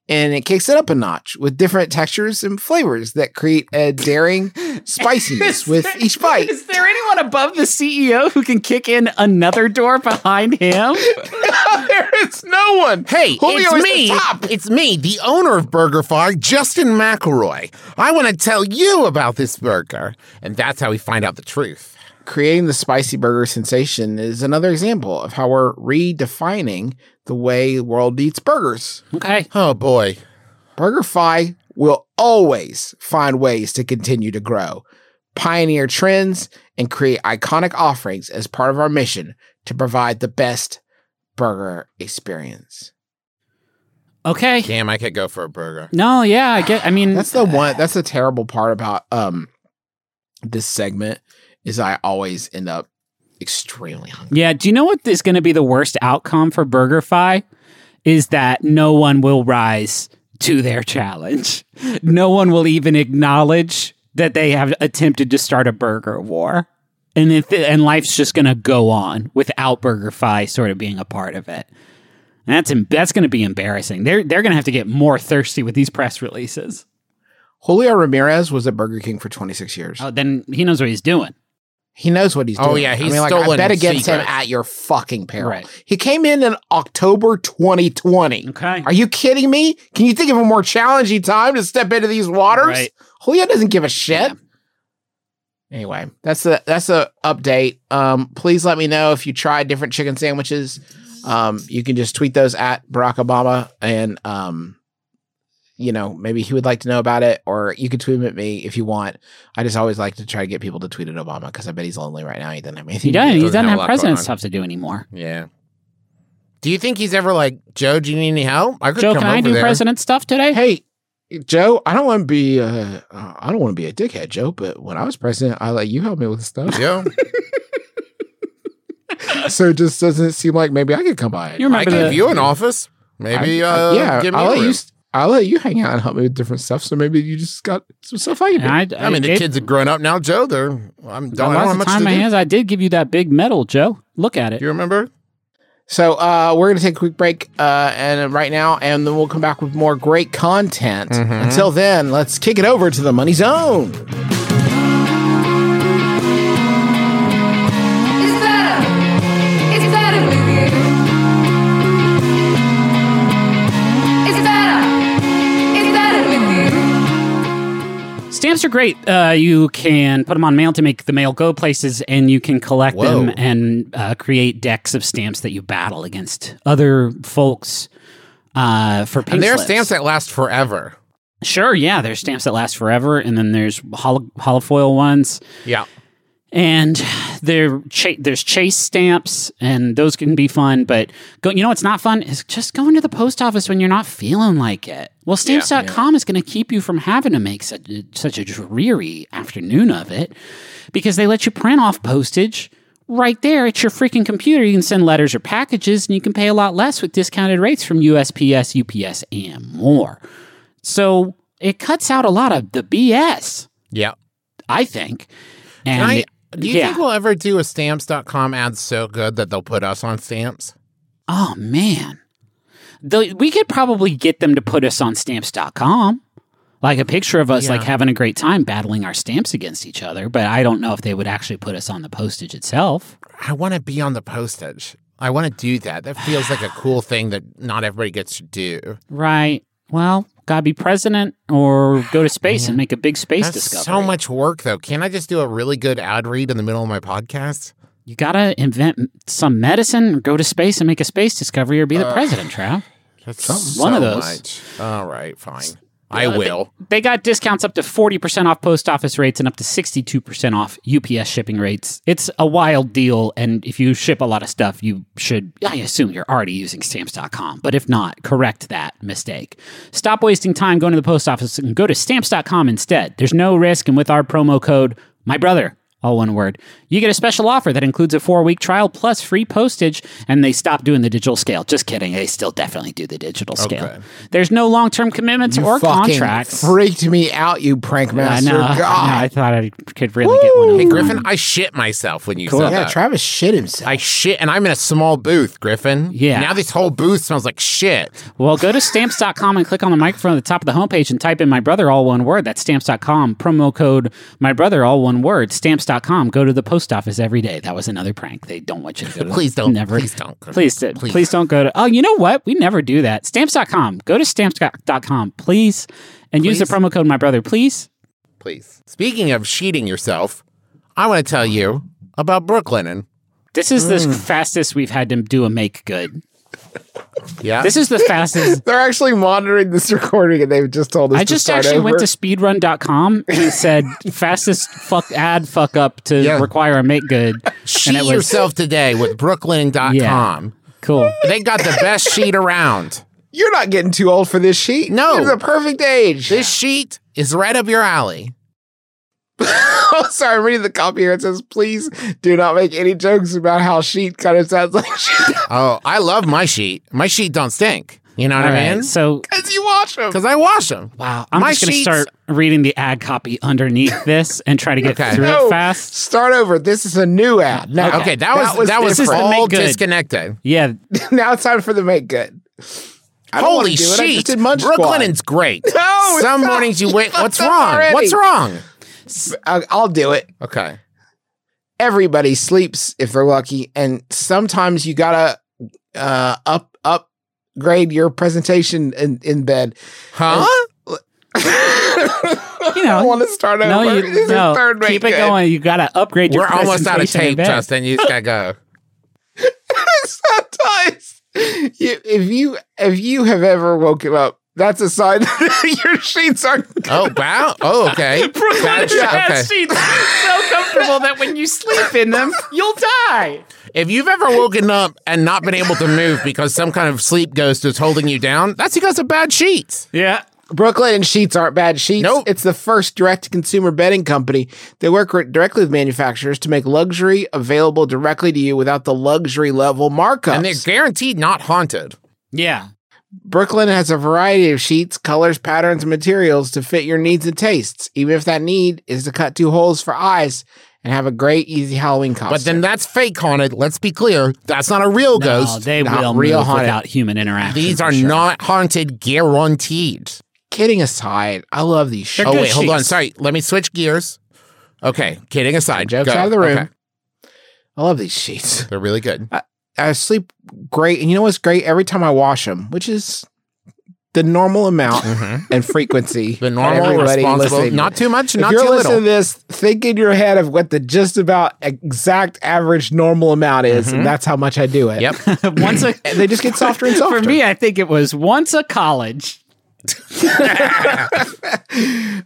and it kicks it up a notch with different textures and flavors that create a daring *laughs* spiciness with each bite. Is there anyone above the CEO who can kick in another door behind him? *laughs* there is no one. Hey, Julio it's me. top. It's me, the owner of Burger BurgerFi, Justin McElroy. I want to tell you about this burger, and that's how we find out the truth. Creating the spicy burger sensation is another example of how we're redefining the way the world eats burgers. Okay. Oh boy. BurgerFi will always find ways to continue to grow, pioneer trends, and create iconic offerings as part of our mission to provide the best burger experience. Okay. Damn, I could go for a burger. No, yeah, I get I mean That's the one that's the terrible part about um this segment is I always end up extremely hungry. Yeah, do you know what is going to be the worst outcome for BurgerFi? Is that no one will rise to their challenge. No one will even acknowledge that they have attempted to start a burger war. And if and life's just going to go on without BurgerFi sort of being a part of it. And that's that's going to be embarrassing. They're they're going to have to get more thirsty with these press releases. Julio Ramirez was at Burger King for 26 years. Oh, then he knows what he's doing. He knows what he's doing. Oh, yeah, he's I mean, like, I bet against him at your fucking peril. Right. He came in in October 2020. Okay. Are you kidding me? Can you think of a more challenging time to step into these waters? Right. Julio doesn't give a shit. Yeah. Anyway, that's a that's a update. Um, please let me know if you tried different chicken sandwiches. Um, you can just tweet those at Barack Obama, and um, you know maybe he would like to know about it, or you can tweet them at me if you want. I just always like to try to get people to tweet at Obama because I bet he's lonely right now. He doesn't have anything. He doesn't. He Doesn't doesn't have have president stuff to do anymore. Yeah. Do you think he's ever like, Joe, do you need any help? I could Joe, come can I do there. president stuff today? Hey, Joe, I don't want to be uh, uh, I don't want to be a dickhead, Joe, but when I was president, I let you help me with stuff. Joe, *laughs* so it just doesn't seem like maybe I could come by. You remember I remember give the, you an office. Maybe, I- uh, yeah, give me I'll a let you. room. s- I'll let you hang out and help me with different stuff. So maybe you just got some stuff I can do. and I, I mean, the it- kids are growing up now, Joe. They're, I'm, don't, I don't have much time to my do. hands. I did give you that big medal, Joe. Look at it. Do you remember? So uh, we're gonna take a quick break, uh, and right now, and then we'll come back with more great content. Mm-hmm. Until then, let's kick it over to the money zone. Stamps are great. Uh, you can put them on mail to make the mail go places, and you can collect them and uh, create decks of stamps that you battle against other folks uh, for pink And there are slips. stamps that last forever. Sure, yeah. There's stamps that last forever, and then there's holo- holofoil ones. Yeah. And there cha- there's chase stamps and those can be fun but go, you know what's not fun? Is just going to the post office when you're not feeling like it. Well stamps.com is going to keep you from having to make such, such a dreary afternoon of it because they let you print off postage right there at your freaking computer. You can send letters or packages and you can pay a lot less with discounted rates from usps ups and more. So it cuts out a lot of the bs Yeah. i think. And I, do you yeah. think we'll ever do a stamps.com ad so good that they'll put us on stamps? Oh man. The, we could probably get them to put us on stamps.com. Like a picture of us Yeah. like having a great time battling our stamps against each other, but I don't know if they would actually put us on the postage itself. I want to be on the postage. I want to do that. That feels like a cool thing that not everybody gets to do. Right. Well, gotta be president or go to space and make a big space That's discovery. so much work, though. Can't I just do a really good ad read in the middle of my podcast? You gotta invent some medicine or go to space and make a space discovery or be the president, Trav. That's One so of those. Much. All right, fine. I will. They got discounts up to 40% off post office rates and up to 62% off UPS shipping rates. It's a wild deal. And if you ship a lot of stuff, you should, I assume you're already using stamps.com. But if not, correct that mistake. Stop wasting time going to the post office and go to stamps.com instead. There's no risk. And with our promo code, my brother, all one word. You get a special offer that includes a four week trial plus free postage, and they stopped doing the digital scale. Just kidding. They still definitely do the digital scale. Okay. There's no long term commitments or contracts. freaked me out, you prank I master. know. I know. God. I thought I could really get one. Hey, Of Griffin, I shit myself when you Cool. said yeah, that. Travis shit himself. I shit, and I'm in a small booth, Griffin. Yeah. Now this whole booth smells like shit. Well, go to stamps.com and click on the microphone at the top of the homepage and type in my brother, all one word. That's stamps.com. Promo code my brother, all one word. Stamps.com. Go to the post office every day. That was another prank. They don't want you to go to Please don't. Never. Please don't. Please, do- Please. please. don't go to. Oh, you know what? We never do that. Stamps.com. Go to stamps.com, please, and use the promo code my brother, please. Please. Speaking of cheating yourself, I want to tell you about Brooklinen. This is Mm. the fastest we've had to do a make good. Yeah. This is the fastest. *laughs* They're actually monitoring this recording, and they've just told us. I to just start actually over. went to speedrun.com and it said fastest fuck ad fuck up to Yeah. require a make good. Cheat and it was yourself today with Brooklinen.com. cool. They got the best sheet around. You're not getting too old for this sheet. No. You're the perfect age. This sheet is right up your alley. *laughs* oh, sorry, I'm reading the copy here. It says, "Please do not make any jokes about how sheet kind of sounds like *laughs* sheet Oh, I love my sheet. My sheet don't stink. You know what All I right, mean? so because you watch them." Because I wash them. wow, I'm My just going to sheets- start reading the ad copy underneath *laughs* this and try to get Okay. through No, it fast. Start over. This is a new ad. Now, Okay, that was that was, This is the all make good. disconnected. Yeah, now it's time for the make good. I don't wanna Holy do it. I just shit! did Munch Squad. Great. No, it's Some not. mornings you You wait. fucked What's up wrong? already. What's wrong? I- I'll do it. Okay. Everybody sleeps if they're lucky, and sometimes you gotta uh, up upgrade your presentation in, in bed. Huh? you know. *laughs* I want to start over. no, you, This is no, third keep it good. going. You got to upgrade your. We're almost out of tape. Justin. You just gotta go. *laughs* *laughs* Sometimes, you, if you if you have ever woken up, that's a sign *laughs* that your sheets are. Oh wow. Oh okay. *laughs* That's- okay. sheets are so comfortable that when you sleep in them, you'll die. If you've ever woken up and not been able to move because some kind of sleep ghost is holding you down, that's because of bad sheets. Yeah. Brooklinen Sheets aren't bad sheets. Nope. It's the first direct to consumer bedding company. They work directly with manufacturers to make luxury available directly to you without the luxury level markups. And they're guaranteed not haunted. Yeah. Brooklinen has a variety of sheets, colors, patterns, and materials to fit your needs and tastes, even if that need is to cut two holes for eyes and have a great, easy Halloween costume. But then that's fake haunted. Let's be clear. That's not a real No, ghost. they not will real move haunted. without human interaction. These are sure. not haunted, guaranteed. kidding aside, I love these sheets. oh good wait, hold on. Sorry, let me switch gears. Okay, kidding aside, Jokes go. out of the room. Okay. I love these sheets. They're really good. I sleep great, and you know what's great? Every time I wash them, which is the normal amount and frequency. Mm-hmm. *laughs* The normal, responsible, listening- not too much, If not you're too listening little. to this, think in your head of what the just about exact average normal amount is, and that's how much I do it. Mm-hmm. Yep. *laughs* once a they just get softer and *laughs* softer. for me, I think it was once a college. *laughs*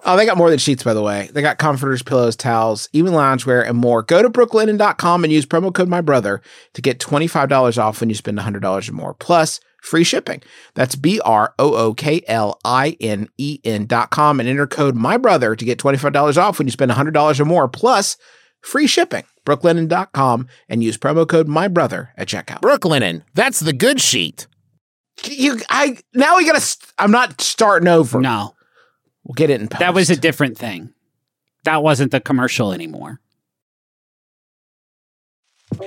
Oh, they got more than sheets, by the way. They got comforters, pillows, towels, even loungewear, and more. Go to brooklinen.com and use promo code My Brother to get $25 off when you spend $100 or more, plus free shipping. That's B R O O K L I N E N dot com and enter code My Brother to get $25 off when you spend $100 or more, plus free shipping. brooklinen.com and use promo code My Brother at checkout. Brooklinen. That's the good sheet. You, I now we gotta. St- I'm not starting over. No, We'll get it in post. that was a different thing. That wasn't the commercial anymore.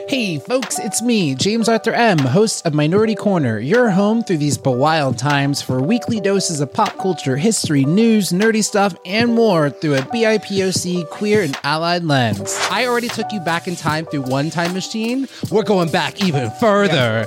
Hey, folks, it's me, James Arthur M., host of Minority Korner, your home through these wild times for weekly doses of pop culture, history, news, nerdy stuff, and more through a BIPOC queer and allied lens. I already took you back in time through one time machine. We're going back even further.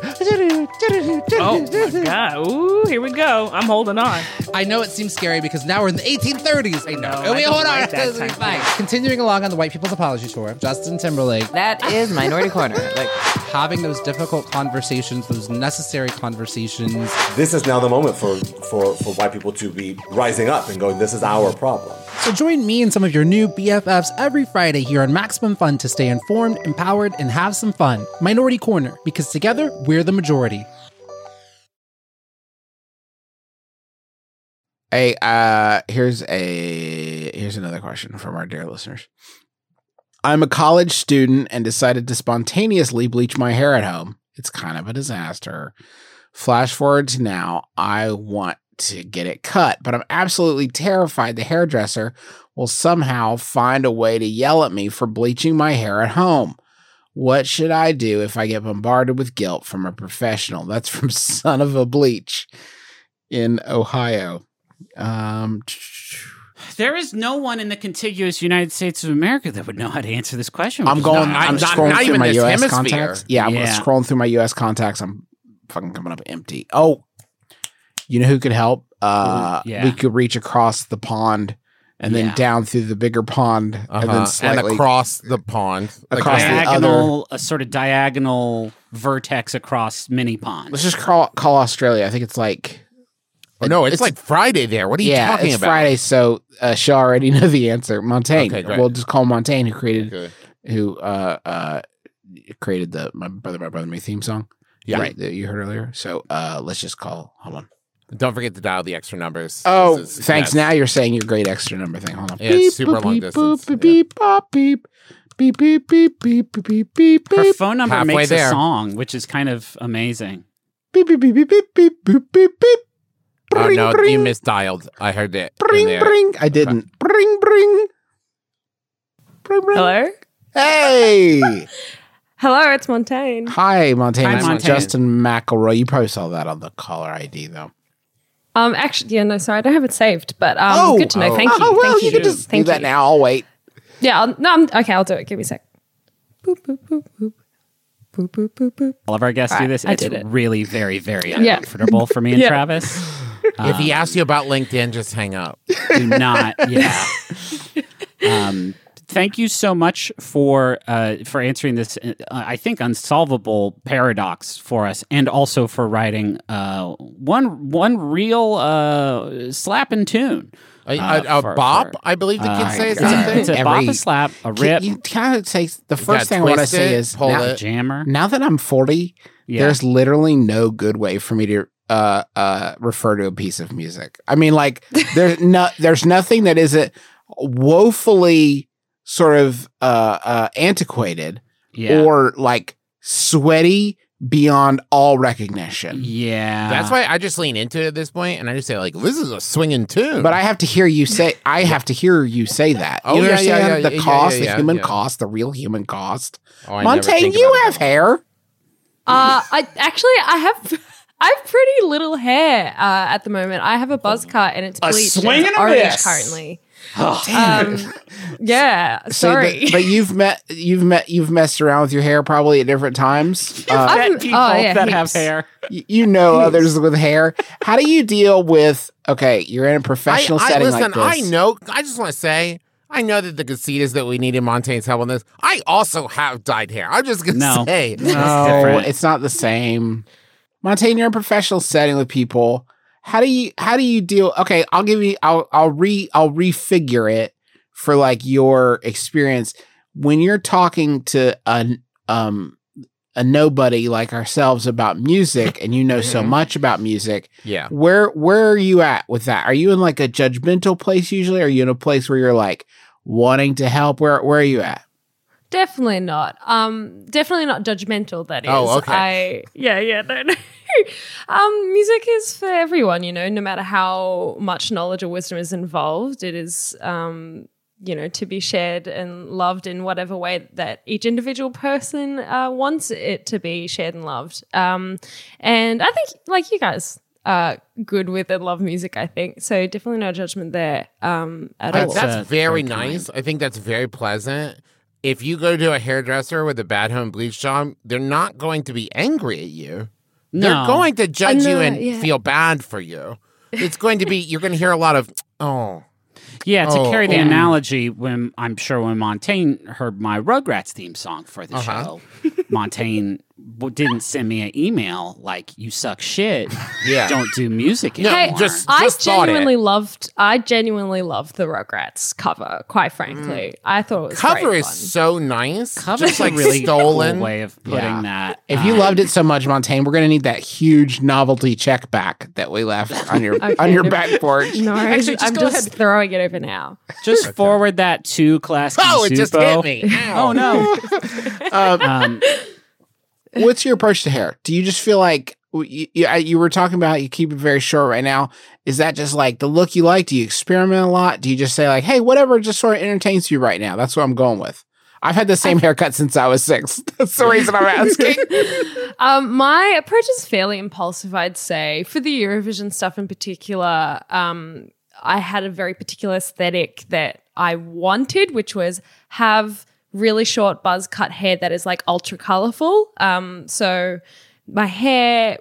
Oh my god! Ooh, here we go. I'm holding on. I know it seems scary because now we're in the 1830s. I know. No, Oh, I hold on. like that *laughs* type of Fine. Continuing along on the White People's Apology Tour, Justin Timberlake That is Minority Korner. Like, having those difficult conversations, those necessary conversations. this is now the moment for, for, for white people to be rising up and going, this is our problem. So join me and some of your new BFFs every Friday here on Maximum Fun to stay informed, empowered, and have some fun. Minority Korner, because together we're the majority. Hey, uh, here's a here's another question from our dear listeners. I'm a college student and decided to spontaneously bleach my hair at home. It's kind of a disaster. Flash forward to now, I want to get it cut, but I'm absolutely terrified the hairdresser will somehow find a way to yell at me for bleaching my hair at home. What should I do if I get bombarded with guilt from a professional? That's from *laughs* Son of a Bleach in Ohio. Um, There is no one in the contiguous United States of America that would know how to answer this question. I'm going. not- I'm not- scrolling not through my U.S. hemisphere. contacts. Yeah, I'm Yeah. scrolling through my U.S. contacts. I'm fucking coming up empty. Oh, you know who could help? Uh, Yeah. we could reach across the pond and then Yeah. down through the bigger pond and Uh-huh. then slightly across the pond. Like Across the that. diagonal, a sort of diagonal vertex across mini pond. Let's just call call Australia. I think it's like Oh, no, it's, it's- like Friday there. What are you talking about? yeah, talking it's about? Friday. So uh, she'll already know the answer. Montaigne. Okay, great. we'll just call Montaigne who created Okay. who uh uh created the my brother my brother me theme song. Yeah. right that you heard earlier. So uh let's just call. Hold on. Don't forget to dial the extra numbers. Oh, is- thanks. yes. Now you're saying your great extra number thing. Hold on. Yeah, it's super boop, long beep, distance. Boop, beep, bop, beep. Beep, beep, beep, beep, beep, beep, beep, Her phone number Halfway makes there. a song, which is kind of amazing. Beep, beep, beep, beep, beep, beep, beep, beep, beep. Oh, Bring, no, you misdialed. I heard it. Bring, bring. I didn't. Bring, bring. Bring, bring. Hello? Hey. *laughs* Hello, it's Montaigne. Hi, Montaigne. Hi, This Montaigne. Justin McElroy. You probably saw that on the caller ID, though. Um, actually, yeah, no, sorry, I don't have it saved, but um, Oh. good to know. Oh. Thank you. Oh, well, Thank you you. can just Thank do that you. now. I'll wait. Yeah, I'll, no, I'm, okay, I'll do it. Give me a sec. Boop, boop, boop, boop. Boop, boop, boop, boop. All of our guests do this. I It's did it. really very, very Yeah. uncomfortable for me and *laughs* Yeah. Travis. If he asks you about LinkedIn, just hang up. do not yeah um thank you so much for uh for answering this uh, i think unsolvable paradox for us and also for writing uh one one real uh slapping tune A, Uh, a, a for- bop, for- I believe the uh, kids say. Is God. a thing? it's a Every- bop a slap a rip You kind of say the first thing I want to say is pull now, it. jammer now that I'm 40, yeah there's literally no good way for me to uh uh refer to a piece of music. I mean like there's *laughs* no there's nothing that isn't woefully sort of uh uh antiquated yeah or like sweaty beyond all recognition. yeah That's why I just lean into it at this point, and I just say like, "This is a swinging tune." But I have to hear you *laughs* say I have to hear you say that. Oh, you yeah, yeah, understand yeah, the yeah, cost, yeah, the human yeah. cost, the real human cost. Oh, Montaigne, you have that. hair. Uh, I actually, I have, I have pretty little hair uh, at the moment. I have a buzz cut and it's A bleached. swing and it's and a orange miss. currently. Damn. Um, yeah, So, sorry. but, but you've met you've met you've messed around with your hair probably at different times. *laughs* Uh, I've- Met people oh, yeah, that have hair y- you know others with hair. How do you deal with? Okay, you're in a professional I, I, setting listen, like I know. I just want to say, I know that the casitas that we need in Montaigne's help on this. I also have dyed hair. I'm just gonna No. say, That's No, different. it's not the same. Montaigne, you're in a professional setting with people. How do you how do you deal? Okay, I'll give you. I'll I'll re I'll refigure it for like your experience when you're talking to a um a nobody like ourselves about music, and you know so Mhm. much about music. yeah. Where where are you at with that? Are you in like a judgmental place usually? Are you in a place where you're like wanting to help? Where where are you at? Definitely not. Um, definitely not judgmental. That is. Oh, okay. I yeah yeah no *laughs* no. um, music is for everyone. You know, no matter how much knowledge or wisdom is involved, it is um you know to be shared and loved in whatever way that each individual person uh, wants it to be shared and loved. Um, and I think like you guys. are good with and love music, I think. So definitely no judgment there um, at I- all. that's uh, very very nice. I think that's very pleasant. If you go to a hairdresser with a bad home bleach job, they're not going to be angry at you. no They're going to judge you and yeah. feel bad for you. It's going to be. You're going to hear a lot of *tsk* oh. Yeah, to Oh, carry the oh. analogy, when I'm sure when Montaigne heard my Rugrats theme song for the Uh-huh. show, Montaigne didn't send me an email like you suck shit. Yeah. don't do music No, anymore. just- I thought it. genuinely loved. I genuinely loved the Rugrats cover. Quite frankly, I thought it was Cover great is fun. so nice. Cover is like really stolen. cool way of putting Yeah. that. If you um, loved it so much, Montaigne, we're gonna need that huge novelty check back that we left on your *laughs* on your no- back porch. No, Actually, just I'm go just ahead. throwing it over now. just forward that to class. Oh, it just hit me. Oh no. *laughs* Um, um, what's your approach to hair? Do you just feel like you, you, you were talking about you keep it very short right now? Is that just like the look you like? Do you experiment a lot? Do you just say like, hey, whatever just sort of entertains you right now? That's what I'm going with. I've had the same haircut since I was six. *laughs* That's the reason I'm asking. *laughs* Um, my approach is fairly impulsive, I'd say. For the Eurovision stuff in particular, um, I had a very particular aesthetic that I wanted, which was have really short buzz cut hair that is like ultra colorful. Um, so my hair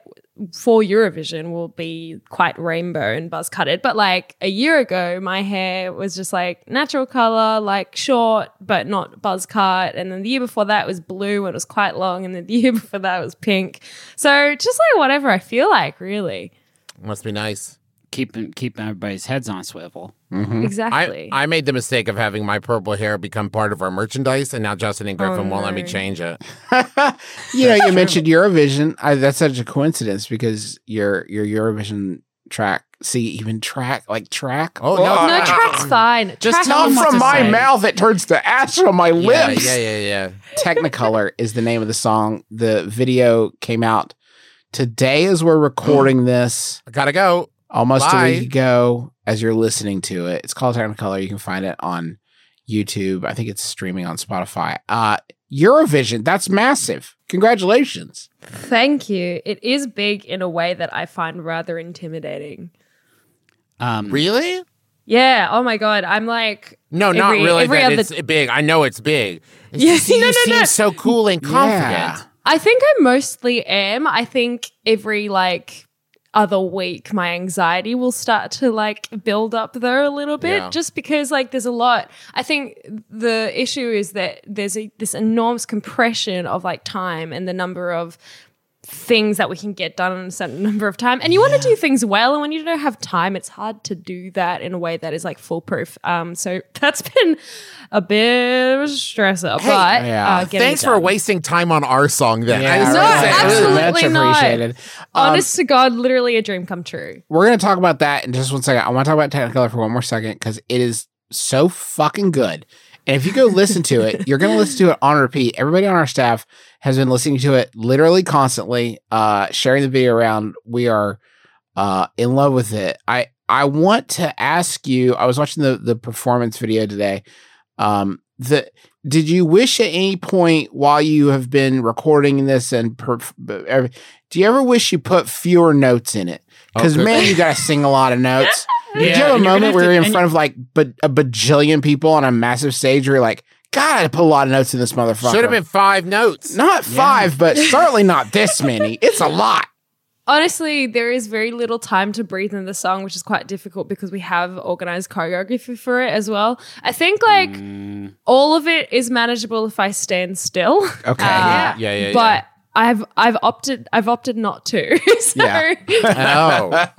for Eurovision will be quite rainbow and buzz cutted. But like a year ago, my hair was just like natural color, like short, but not buzz cut. And then the year before that was blue and it was quite long. And then the year *laughs* before that was pink. So just like whatever I feel like, really. Must be nice. Keeping keeping everybody's heads on a swivel. Mm-hmm. Exactly. I, I made the mistake of having my purple hair become part of our merchandise, and now Justin and Griffin Oh, won't let me change it. *laughs* you know, you mentioned Eurovision. I, that's such a coincidence because your your Eurovision track, see, even track like track. Oh, no, no, track's fine. Just Track- tell Not from my say. mouth. It turns to ash on my Yeah, lips. yeah, yeah, yeah. Technicolor is the name of the song. The video came out today as we're recording *gasps* this, I gotta go. Almost Bye. a week ago as you're listening to it. It's called Technicolor. You can find it on YouTube. I think it's streaming on Spotify. Uh Eurovision, that's massive. Congratulations. Thank you. It is big in a way that I find rather intimidating. Um, Really? Yeah. Oh my God. I'm like, No, not really. every that other- it's big. I know it's big. It's Yeah, just you *laughs* no, no, seem no. so cool and confident. Yeah. I think I mostly am. I think every like other week my anxiety will start to like build up though a little bit Yeah. just because like there's a lot i think the issue is that there's a, this enormous compression of like time and the number of things that we can get done in a certain *laughs* number of time and you want to do things well and when you don't have time it's hard to do that in a way that is like foolproof um so *laughs* that's been a bit of a stressor Hey, but yeah. uh, Thanks for wasting time on our song then. Yeah, I just No, wanna absolutely much not. appreciated. Um, honest to god literally a dream come true we're gonna talk about that in just one second. I want to talk about Technicolor for one more second because it is so fucking good. And if you go listen to it, you're gonna listen to it on repeat. Everybody on our staff has been listening to it literally constantly, uh, sharing the video around. We are uh in love with it. I I want to ask you. I was watching the the performance video today. Um, the did you wish at any point while you have been recording this and perf- do you ever wish you put fewer notes in it? Because Oh, man, you got to sing a lot of notes. Did you have a and you're gonna moment where you're in and front of like ba- a bajillion people on a massive stage where you're like, God, I put a lot of notes in this motherfucker. Should have been five notes. not five, but *laughs* certainly not this many. It's a lot. honestly there is very little time to breathe in the song which is quite difficult because we have organized choreography for it as well i think like all of it is manageable if i stand still Okay. Uh, Yeah, yeah, yeah. but i've i've opted i've opted not to *laughs* so Yeah.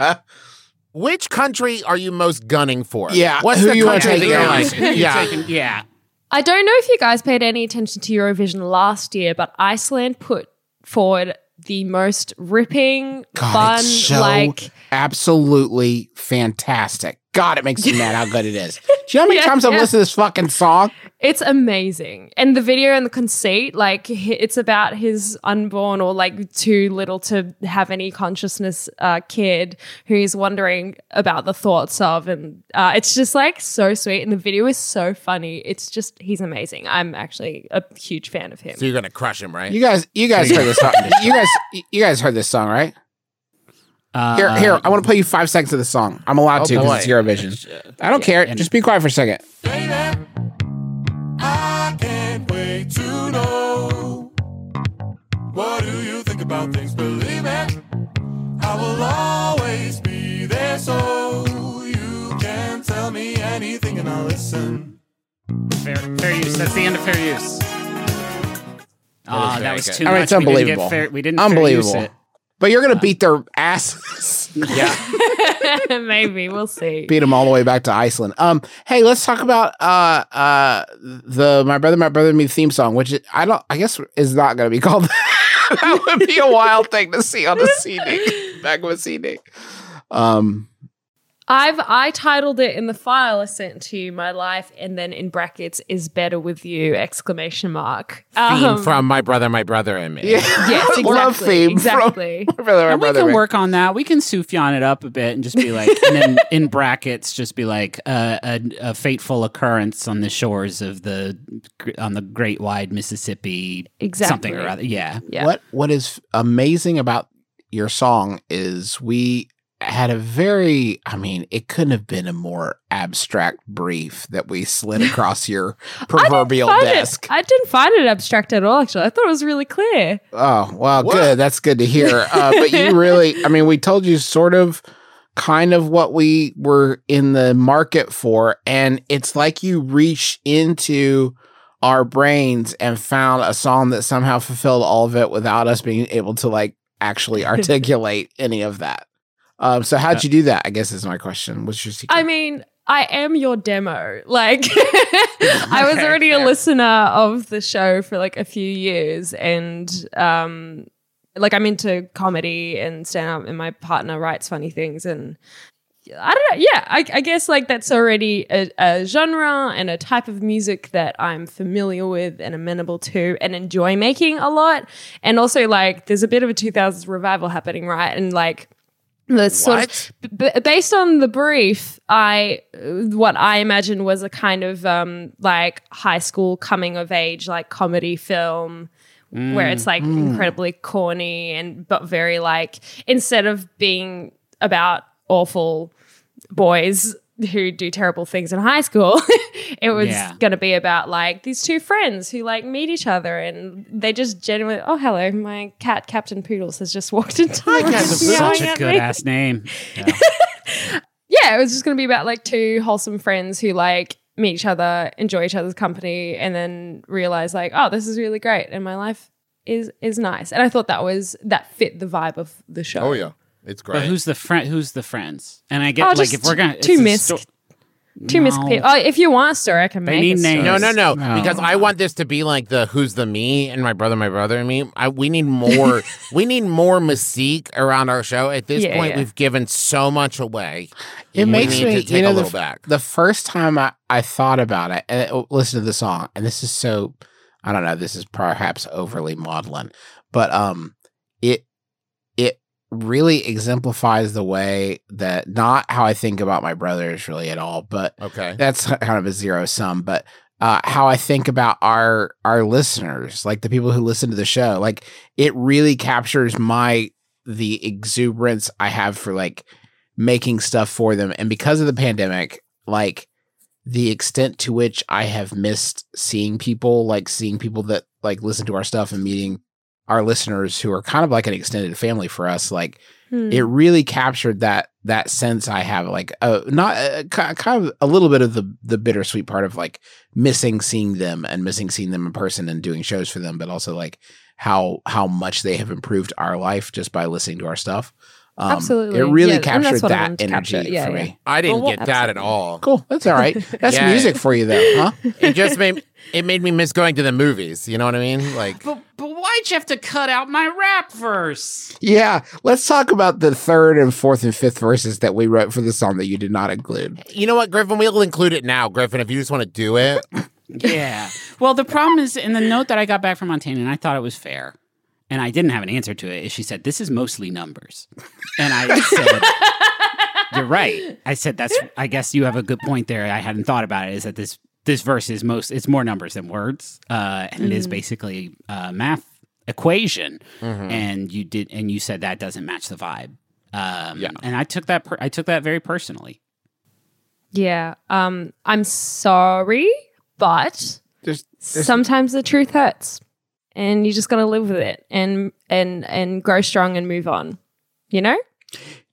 Oh. *laughs* Which country are you most gunning for? Yeah, What's who the you wanna country take that you're like? yeah, Yeah. yeah. I don't know if you guys paid any attention to Eurovision last year, but Iceland put forward the most ripping, God, fun, it's so like absolutely fantastic. God, it makes me mad how good it is. Do you know how many *laughs* Yeah, times I've yeah. listened to this fucking song? it's amazing. And the video and the conceit, like it's about his unborn or like too little to have any consciousness uh, kid who's wondering about the thoughts of, and uh, it's just like so sweet. And the video is so funny. It's just he's amazing. I'm actually a huge fan of him. So you're gonna crush him, right? You guys, you guys heard this song. You guys, you guys heard this song, right? Uh, Here, here. I want to play you five seconds of the song. I'm allowed Oh, to because boy. it's Eurovision. I don't care. Just be quiet for a second. I can't wait to know. What do you think about things? Believe it, I will always be there so you can tell me anything and I'll listen. fair, fair use. That's the end of fair use. Ah, very that was good. too I mean, much. it's We didn't get unbelievable. fair- we didn't fair use Unbelievable. It. But you're gonna beat their asses. Yeah. *laughs* *laughs* Maybe we'll see. beat them all the way back to Iceland. Um, hey, let's talk about uh uh the my brother, my brother, me theme song, which I don't, I guess is not going to be *laughs* called. that. that would be a wild thing to see on a CD, back of a CD. Um, I've I titled it in the file I sent to you, my life, and then in brackets is better with you! Exclamation mark. Theme Um, from my brother, my brother, and me. yeah, *laughs* yes, *laughs* exactly, love theme exactly. from *laughs* my brother, my And we can work on that. We can Sufjan it up a bit and just be like, and then in brackets, just be like uh, a, a fateful occurrence on the shores of the on the Great Wide Mississippi, Exactly. something or other. Yeah, Yeah. What What is amazing about your song is we had a very, I mean, it couldn't have been a more abstract brief that we slid *laughs* across your proverbial Find desk. It, I didn't find it abstract at all. Actually, I thought it was really clear. Oh, well, What? good. That's good to hear. *laughs* Uh, but you really, I mean, we told you sort of kind of what we were in the market for. And it's like you reach into our brains and found a song that somehow fulfilled all of it without us being able to like actually *laughs* articulate any of that. Um, so how'd you do that? I guess is my question. What's your secret? I mean, I am your demo. *laughs* Like, I was *laughs* already a listener of the show for like a few years, and um, like I'm into comedy and stand up, and my partner writes funny things, and I don't know. Yeah, I, I guess like that's already a, a genre and a type of music that I'm familiar with and amenable to and enjoy making a lot. And also, like, there's a bit of a 2000s revival happening, right? And like, the sort of b- based on the brief, I what I imagined was a kind of um, like high school coming of age like comedy film where it's like incredibly corny and but very like instead of being about awful boys who do terrible things in high school *laughs* it was Yeah. going to be about like these two friends who like meet each other and they just genuinely oh hello my cat captain poodles has just walked into the room such a good me ass *laughs* name. yeah, it was just going to be about like two wholesome friends who like meet each other, enjoy each other's company, and then realize like, oh, this is really great, and my life is is nice. And I thought that was that fit the vibe of the show. Oh yeah, it's great. But who's the friend? Who's the friends? And I get Oh, like if we're gonna two it's a misc- sto- Two No. misc people. Oh, if you want a story, I can They make need a story. names. No, no, no, No. Because I want this to be like the who's the me and my brother, my brother and me. I, we need *laughs* more. we need more mystique around our show. At this Yeah, point, yeah. we've given so much away. it we makes need me, to take you know, a little f- back. the first time I, I thought about it and uh, listen to the song, and this is so, I don't know, this is perhaps overly maudlin, but um, it it really exemplifies the way that not how I think about my brothers really at all, but Okay. that's kind of a zero sum, but uh, how I think about our our listeners, like the people who listen to the show, like it really captures my the exuberance I have for like making stuff for them, and because of the pandemic, like the extent to which I have missed seeing people, like seeing people that like listen to our stuff and meeting our listeners who are kind of like an extended family for us, like Hmm. it really captured that that sense I have, like uh, not uh, kind of a little bit of the the bittersweet part of like missing seeing them and missing seeing them in person and doing shows for them, but also like how how much they have improved our life just by listening to our stuff. Um, Absolutely. it really Yeah, captured that wanted to energy capture. Yeah, for yeah. me. I didn't Well, get that at all. Cool, that's all right. *laughs* That's Yeah. music for you, though, huh? *laughs* It just made it made me miss going to the movies. You know what I mean? Like But, but why'd you have to cut out my rap verse? Yeah, let's talk about the third and fourth and fifth verses that we wrote for the song that you did not include. you know what, Griffin? We'll include it now, Griffin. If you just want to do it, *laughs* Yeah. Well, the problem is in the note that I got back from Montaigne, and I thought it was fair, and I didn't have an answer to it. Is she said this is mostly numbers, and I said. You're right. I said that's. I guess you have a good point there. I hadn't thought about it. Is that this this verse is most? It's more numbers than words, uh, and it is basically a math equation. And you did, and you said that doesn't match the vibe. Um, Yeah. And I took that. Per- I took that very personally. Yeah. Um, I'm sorry, but There's, there's sometimes the truth hurts, and you just got to live with it and and and grow strong and move on. You know?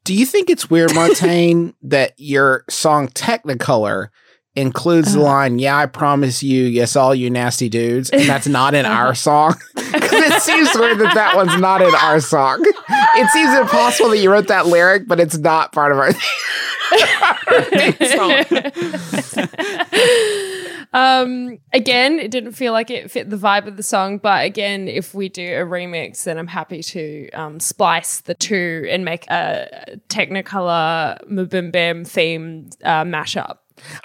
Do you think it's weird, *laughs* Montaigne, that your song Technicolor includes the uh-huh. line, Yeah, I promise you, yes, all you nasty dudes. And that's not in uh-huh. our song. *laughs* Because it seems weird that that one's not in our song. It seems impossible that you wrote that lyric, but it's not part of our *laughs* Um, again, it didn't feel like it fit the vibe of the song, but again, if we do a remix, then I'm happy to um, splice the two and make a Technicolor MBMBaM themed uh, mashup.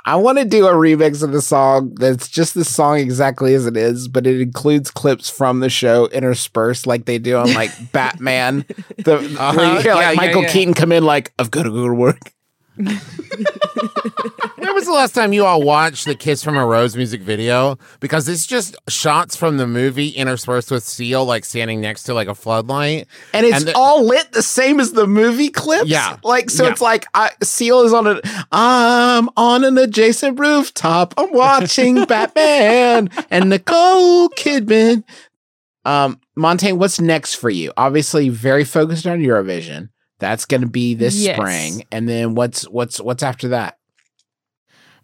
I want to do a remix of the song that's just the song exactly as it is, but it includes clips from the show interspersed, like they do on like *laughs* Batman. The where you Uh-huh. hear like Yeah, yeah, Michael yeah. Keaton come in like, "I've got to go to work." When was the last time you all watched the Kiss from a Rose music video? Because it's just shots from the movie interspersed with Seal like standing next to like a floodlight. and it's And the- all lit the same as the movie clips. Yeah. like so Yeah. it's like I, Seal is on a. I'm on an adjacent rooftop. I'm watching *laughs* Batman and Nicole Kidman. Um, Montaigne, what's next for you? Obviously, very focused on Eurovision. That's going to be this Yes. spring, and then what's what's what's after that?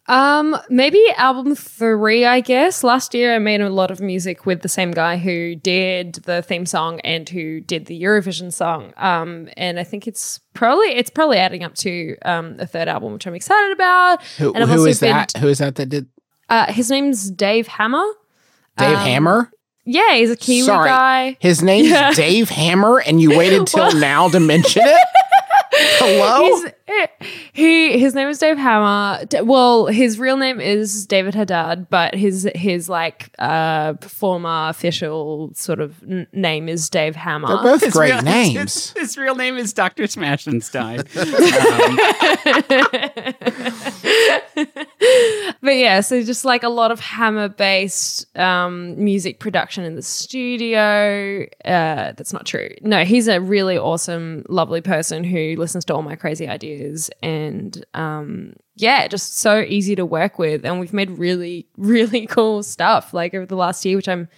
Um, maybe album three, I guess. Last year, I made a lot of music with the same guy who did the theme song and who did the Eurovision song. Um, and I think it's probably it's probably adding up to um a third album, which I'm excited about. Who, who is that? Who is that that did Uh, his name's Dave Hammer. Dave Um, Hammer? Yeah, he's a Kiwi Sorry. guy. His name's Yeah. *laughs* Dave Hammer, and you waited *laughs* till Well- now to mention it. Hello. He's, he his name is Dave Hammer. D- Well, his real name is David Haddad, but his his like uh former official sort of n- name is Dave Hammer. They're both His great real- *laughs* names. His, his real name is Dr. Smashenstein. But yeah, so just like a lot of hammer based um, music production in the studio. Uh, that's not true. No, he's a really awesome, lovely person who listens to all my crazy ideas and um, yeah, just so easy to work with. And we've made really, *laughs* really cool stuff like over the last year, which I'm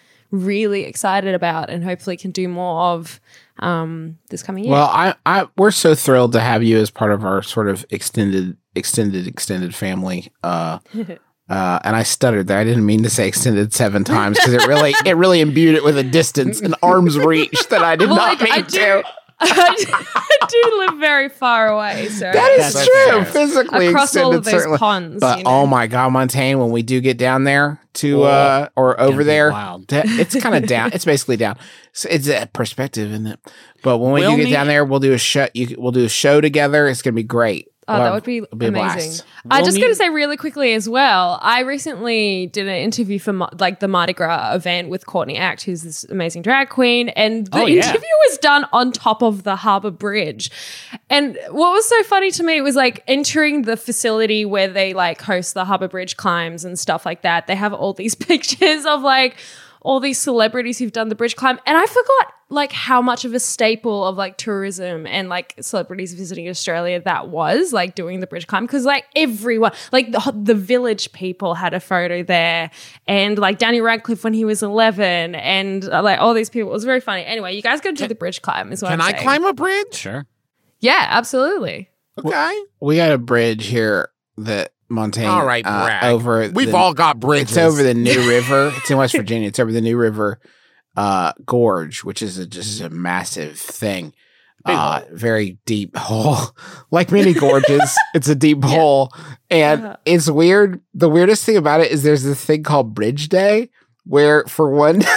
really excited about and hopefully can do more of um, this coming year. Well, I, I, we're so thrilled to have you as part of our sort of extended, extended, extended family. Uh, *laughs* uh, and I stuttered there. I didn't mean to say extended seven times because it really, it really imbued it with a distance, an arm's reach that I did Well, not I- mean I to. Do- *laughs* I do live very far away, so That is That's true. fair. Physically across extended, all of those certainly. ponds. But you know? oh my god, Montaigne, when we do get down there to Oh, uh or over there, wild. it's *laughs* kind of down. It's basically down. So it's a perspective, isn't it? But when we We'll do get meet- down there, we'll do a show. You, we'll do a show together. It's gonna be great. Oh, that would be it'll amazing. I just going to say really quickly as well. I recently did an interview for like the Mardi Gras event with Courtney Act, who's this amazing drag queen, and the Oh, yeah. interview was done on top of the Harbour Bridge. And what was so funny to me was like entering the facility where they like host the Harbour Bridge climbs and stuff like that. They have all these *laughs* pictures of like all these celebrities who've done the bridge climb and i forgot like how much of a staple of like tourism and like celebrities visiting australia that was like doing the bridge climb because like everyone like the, the village people had a photo there and like danny radcliffe when he was 11 and uh, like all these people it was very funny anyway you guys got to do the bridge climb is what Can I'm I saying. climb a bridge? Sure. yeah absolutely Okay. We got a bridge here that Montaigne. All right, uh, over. We've the- all got bridges. It's over the New River. It's in West *laughs* Virginia. It's over the New River uh, Gorge, which is a, just a massive thing. Uh, very deep hole, *laughs* like many gorges. *laughs* it's a deep hole, and Uh-huh. it's weird. The weirdest thing about it is there's this thing called Bridge Day, where for one, *laughs* this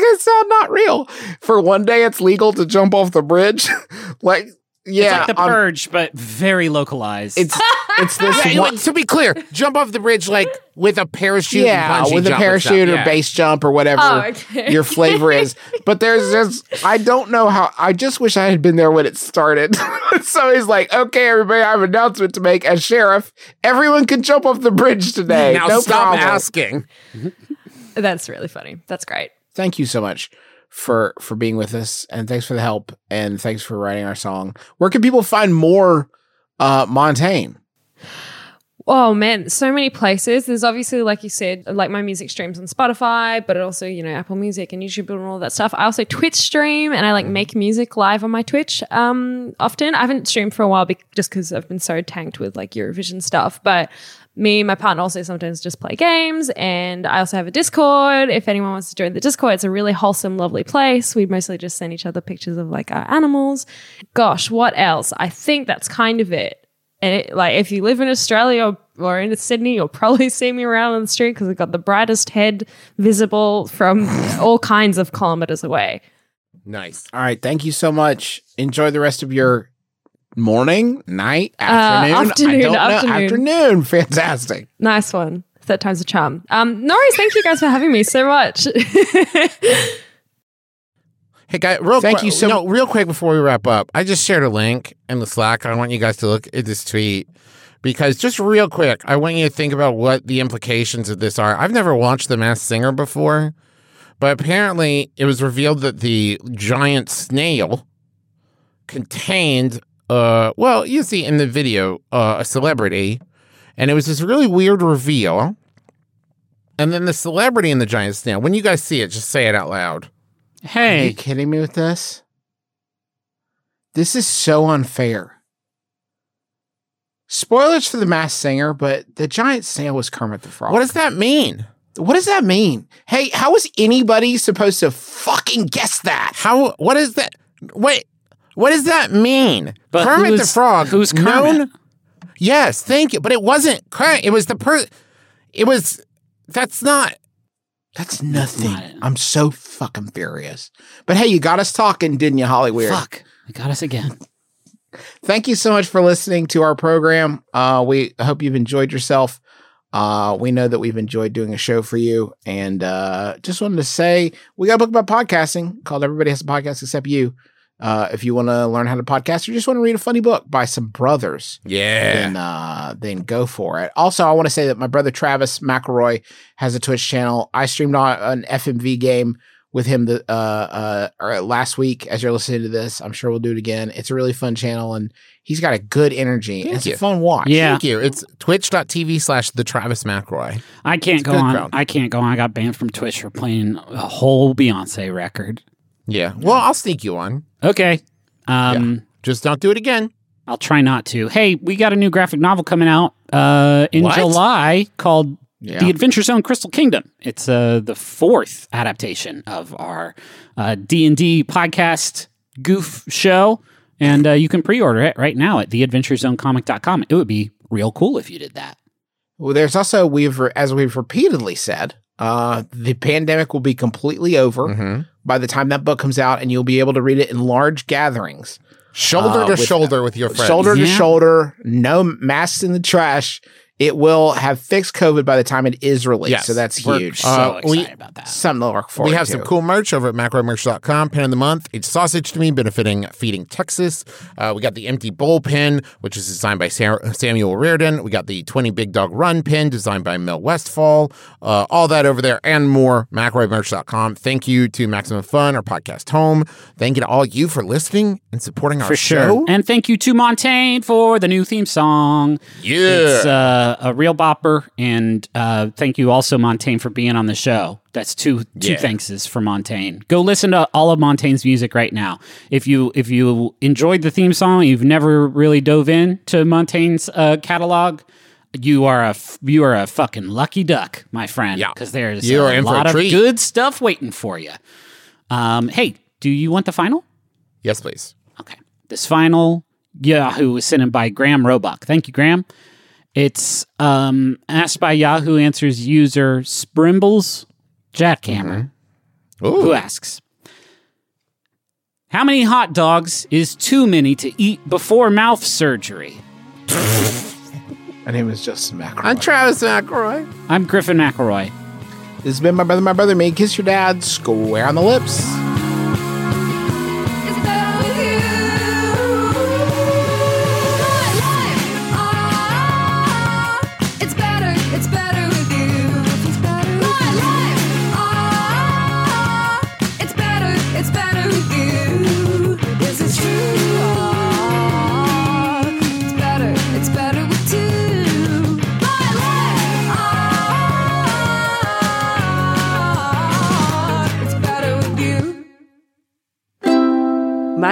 gonna sound not real. For one day, it's legal to jump off the bridge. like, yeah, it's like the on- purge, but very localized. it's *laughs* it's this Yeah, one. to be clear, jump off the bridge like with a parachute. yeah, and with a jump and stuff, parachute or yeah. base jump or whatever Oh, okay. your flavor is. *laughs* But there's just I don't know how. I just wish I had been there when it started. *laughs* so he's like, "Okay, everybody, I have an announcement to make. As sheriff, everyone can jump off the bridge today. Now no stop problem." asking. that's really funny that's great Thank you so much for for being with us, and thanks for the help, and thanks for writing our song. Where can people find more uh Montaigne? Oh man, so many places. There's obviously, like you said, like my music streams on Spotify, but also, you know, Apple Music and YouTube and all that stuff. I also Twitch stream and I like make music live on my Twitch um, often. I haven't streamed for a while be- just because I've been so tanked with like Eurovision stuff. But me and my partner also sometimes just play games. And I also have a Discord. If anyone wants to join the Discord, it's a really wholesome, lovely place. We mostly just send each other pictures of like our animals. Gosh, what else? I think that's kind of it. And it, like, if you live in Australia or, or in Sydney, you'll probably *laughs* see me around on the street because I've got the brightest head visible from *laughs* all kinds of kilometers away. Nice. All right. Thank you so much. Enjoy the rest of your morning, night, Uh, afternoon. I afternoon, don't know. afternoon. Afternoon. *laughs* Fantastic. Nice one. Third time's a charm. Um, no worries. Thank you guys for having me so much. *laughs* Hey, guys, real Thank quick, you so no, real quick before we wrap up, I just shared a link in the Slack. I want you guys to look at this tweet because just real quick, I want you to think about what the implications of this are. I've never watched The Masked Singer before, but apparently it was revealed that the giant snail contained, uh, well, you see in the video, uh, a celebrity, and it was this really weird reveal. And then the celebrity and the giant snail. When you guys see it, just say it out loud. Hey, are you kidding me with this? This is so unfair. Spoilers for the Masked Singer, but the giant snail was Kermit the Frog. What does that mean? What does that mean? Hey, how is anybody supposed to fucking guess that? How? What is that? Wait, what does that mean? But Kermit the Frog. who's known? Kermit? Yes, thank you. But it wasn't Kermit. It was the per. It was. That's not. That's nothing. Not. I'm so fucking furious. But hey, you got us talking, didn't you, Holly Weird? fuck. You got us again. Thank you so much for listening to our program. Uh, we hope you've enjoyed yourself. Uh, we know that we've enjoyed doing a show for you, and uh, just wanted to say we got a book about podcasting called "Everybody Has a Podcast Except You." Uh, if you want to learn how to podcast or just want to read a funny book by some brothers, Yeah. then uh, then go for it. Also, I want to say that my brother Travis McElroy has a Twitch channel. I streamed on an FMV game with him the uh, uh last week. As you're listening to this, I'm sure we'll do it again. It's a really fun channel, and he's got a good energy. Thank it's you. a fun watch. Yeah. Thank you. It's twitch.tv slash the Travis McElroy. I can't It's go on. ground. I can't go on. I got banned from Twitch for playing a whole Beyonce record. Yeah. Well, I'll sneak you one. Okay. Um, Just don't do it again. I'll try not to. Hey, we got a new graphic novel coming out uh, in What? July called Yeah. The Adventure Zone Crystal Kingdom. It's uh, the fourth adaptation of our uh, D&D podcast goof show. And uh, you can pre-order it right now at theadventurezonecomic.com. It would be real cool if you did that. Well, there's also we've as we've repeatedly said, uh, the pandemic will be completely over Mm-hmm. By the time that book comes out, and you'll be able to read it in large gatherings. Shoulder Uh, to with- shoulder with your friends. shoulder to shoulder, no masks in the trash. It will have fixed COVID by the time it is released. Yes. So that's We're- huge. So Uh, we- excited about that. Something to look forward to. We have to. some cool merch over at mcelroymerch.com. Pin of the month. It's sausage to me, benefiting Feeding Texas. Uh, we got the empty bowl pin, which is designed by Sam- Samuel Reardon. We got the 20 Big Dog Run pin, designed by Mel Westfall. Uh, all that over there and more. Mcelroymerch.com. Thank you to Maximum Fun, our podcast home. Thank you to all you for listening and supporting our For sure. show. And thank you to Montaigne for the new theme song. Yeah. A real bopper. And uh, thank you also, Montaigne, for being on the show. That's two two Yeah. thankses for Montaigne. Go listen to all of Montaigne's music right now. If you if you enjoyed the theme song, you've never really dove in to Montaigne's uh, catalog. You are a f- you are a fucking lucky duck, my friend. Yeah. because there's You are a for a lot of good stuff waiting for you. Um, hey, do you want the final? yes, please. Okay. This final Yahoo was sent in by Graham Roebuck. Thank you, Graham. It's um, asked by Yahoo Answers user Sprimbles Jackhammer, Ooh. who asks How many hot dogs is too many to eat before mouth surgery? My name is Justin McElroy. I'm Travis McElroy. I'm Griffin McElroy. this has been my brother, my brother, me. Kiss your dad square on the lips.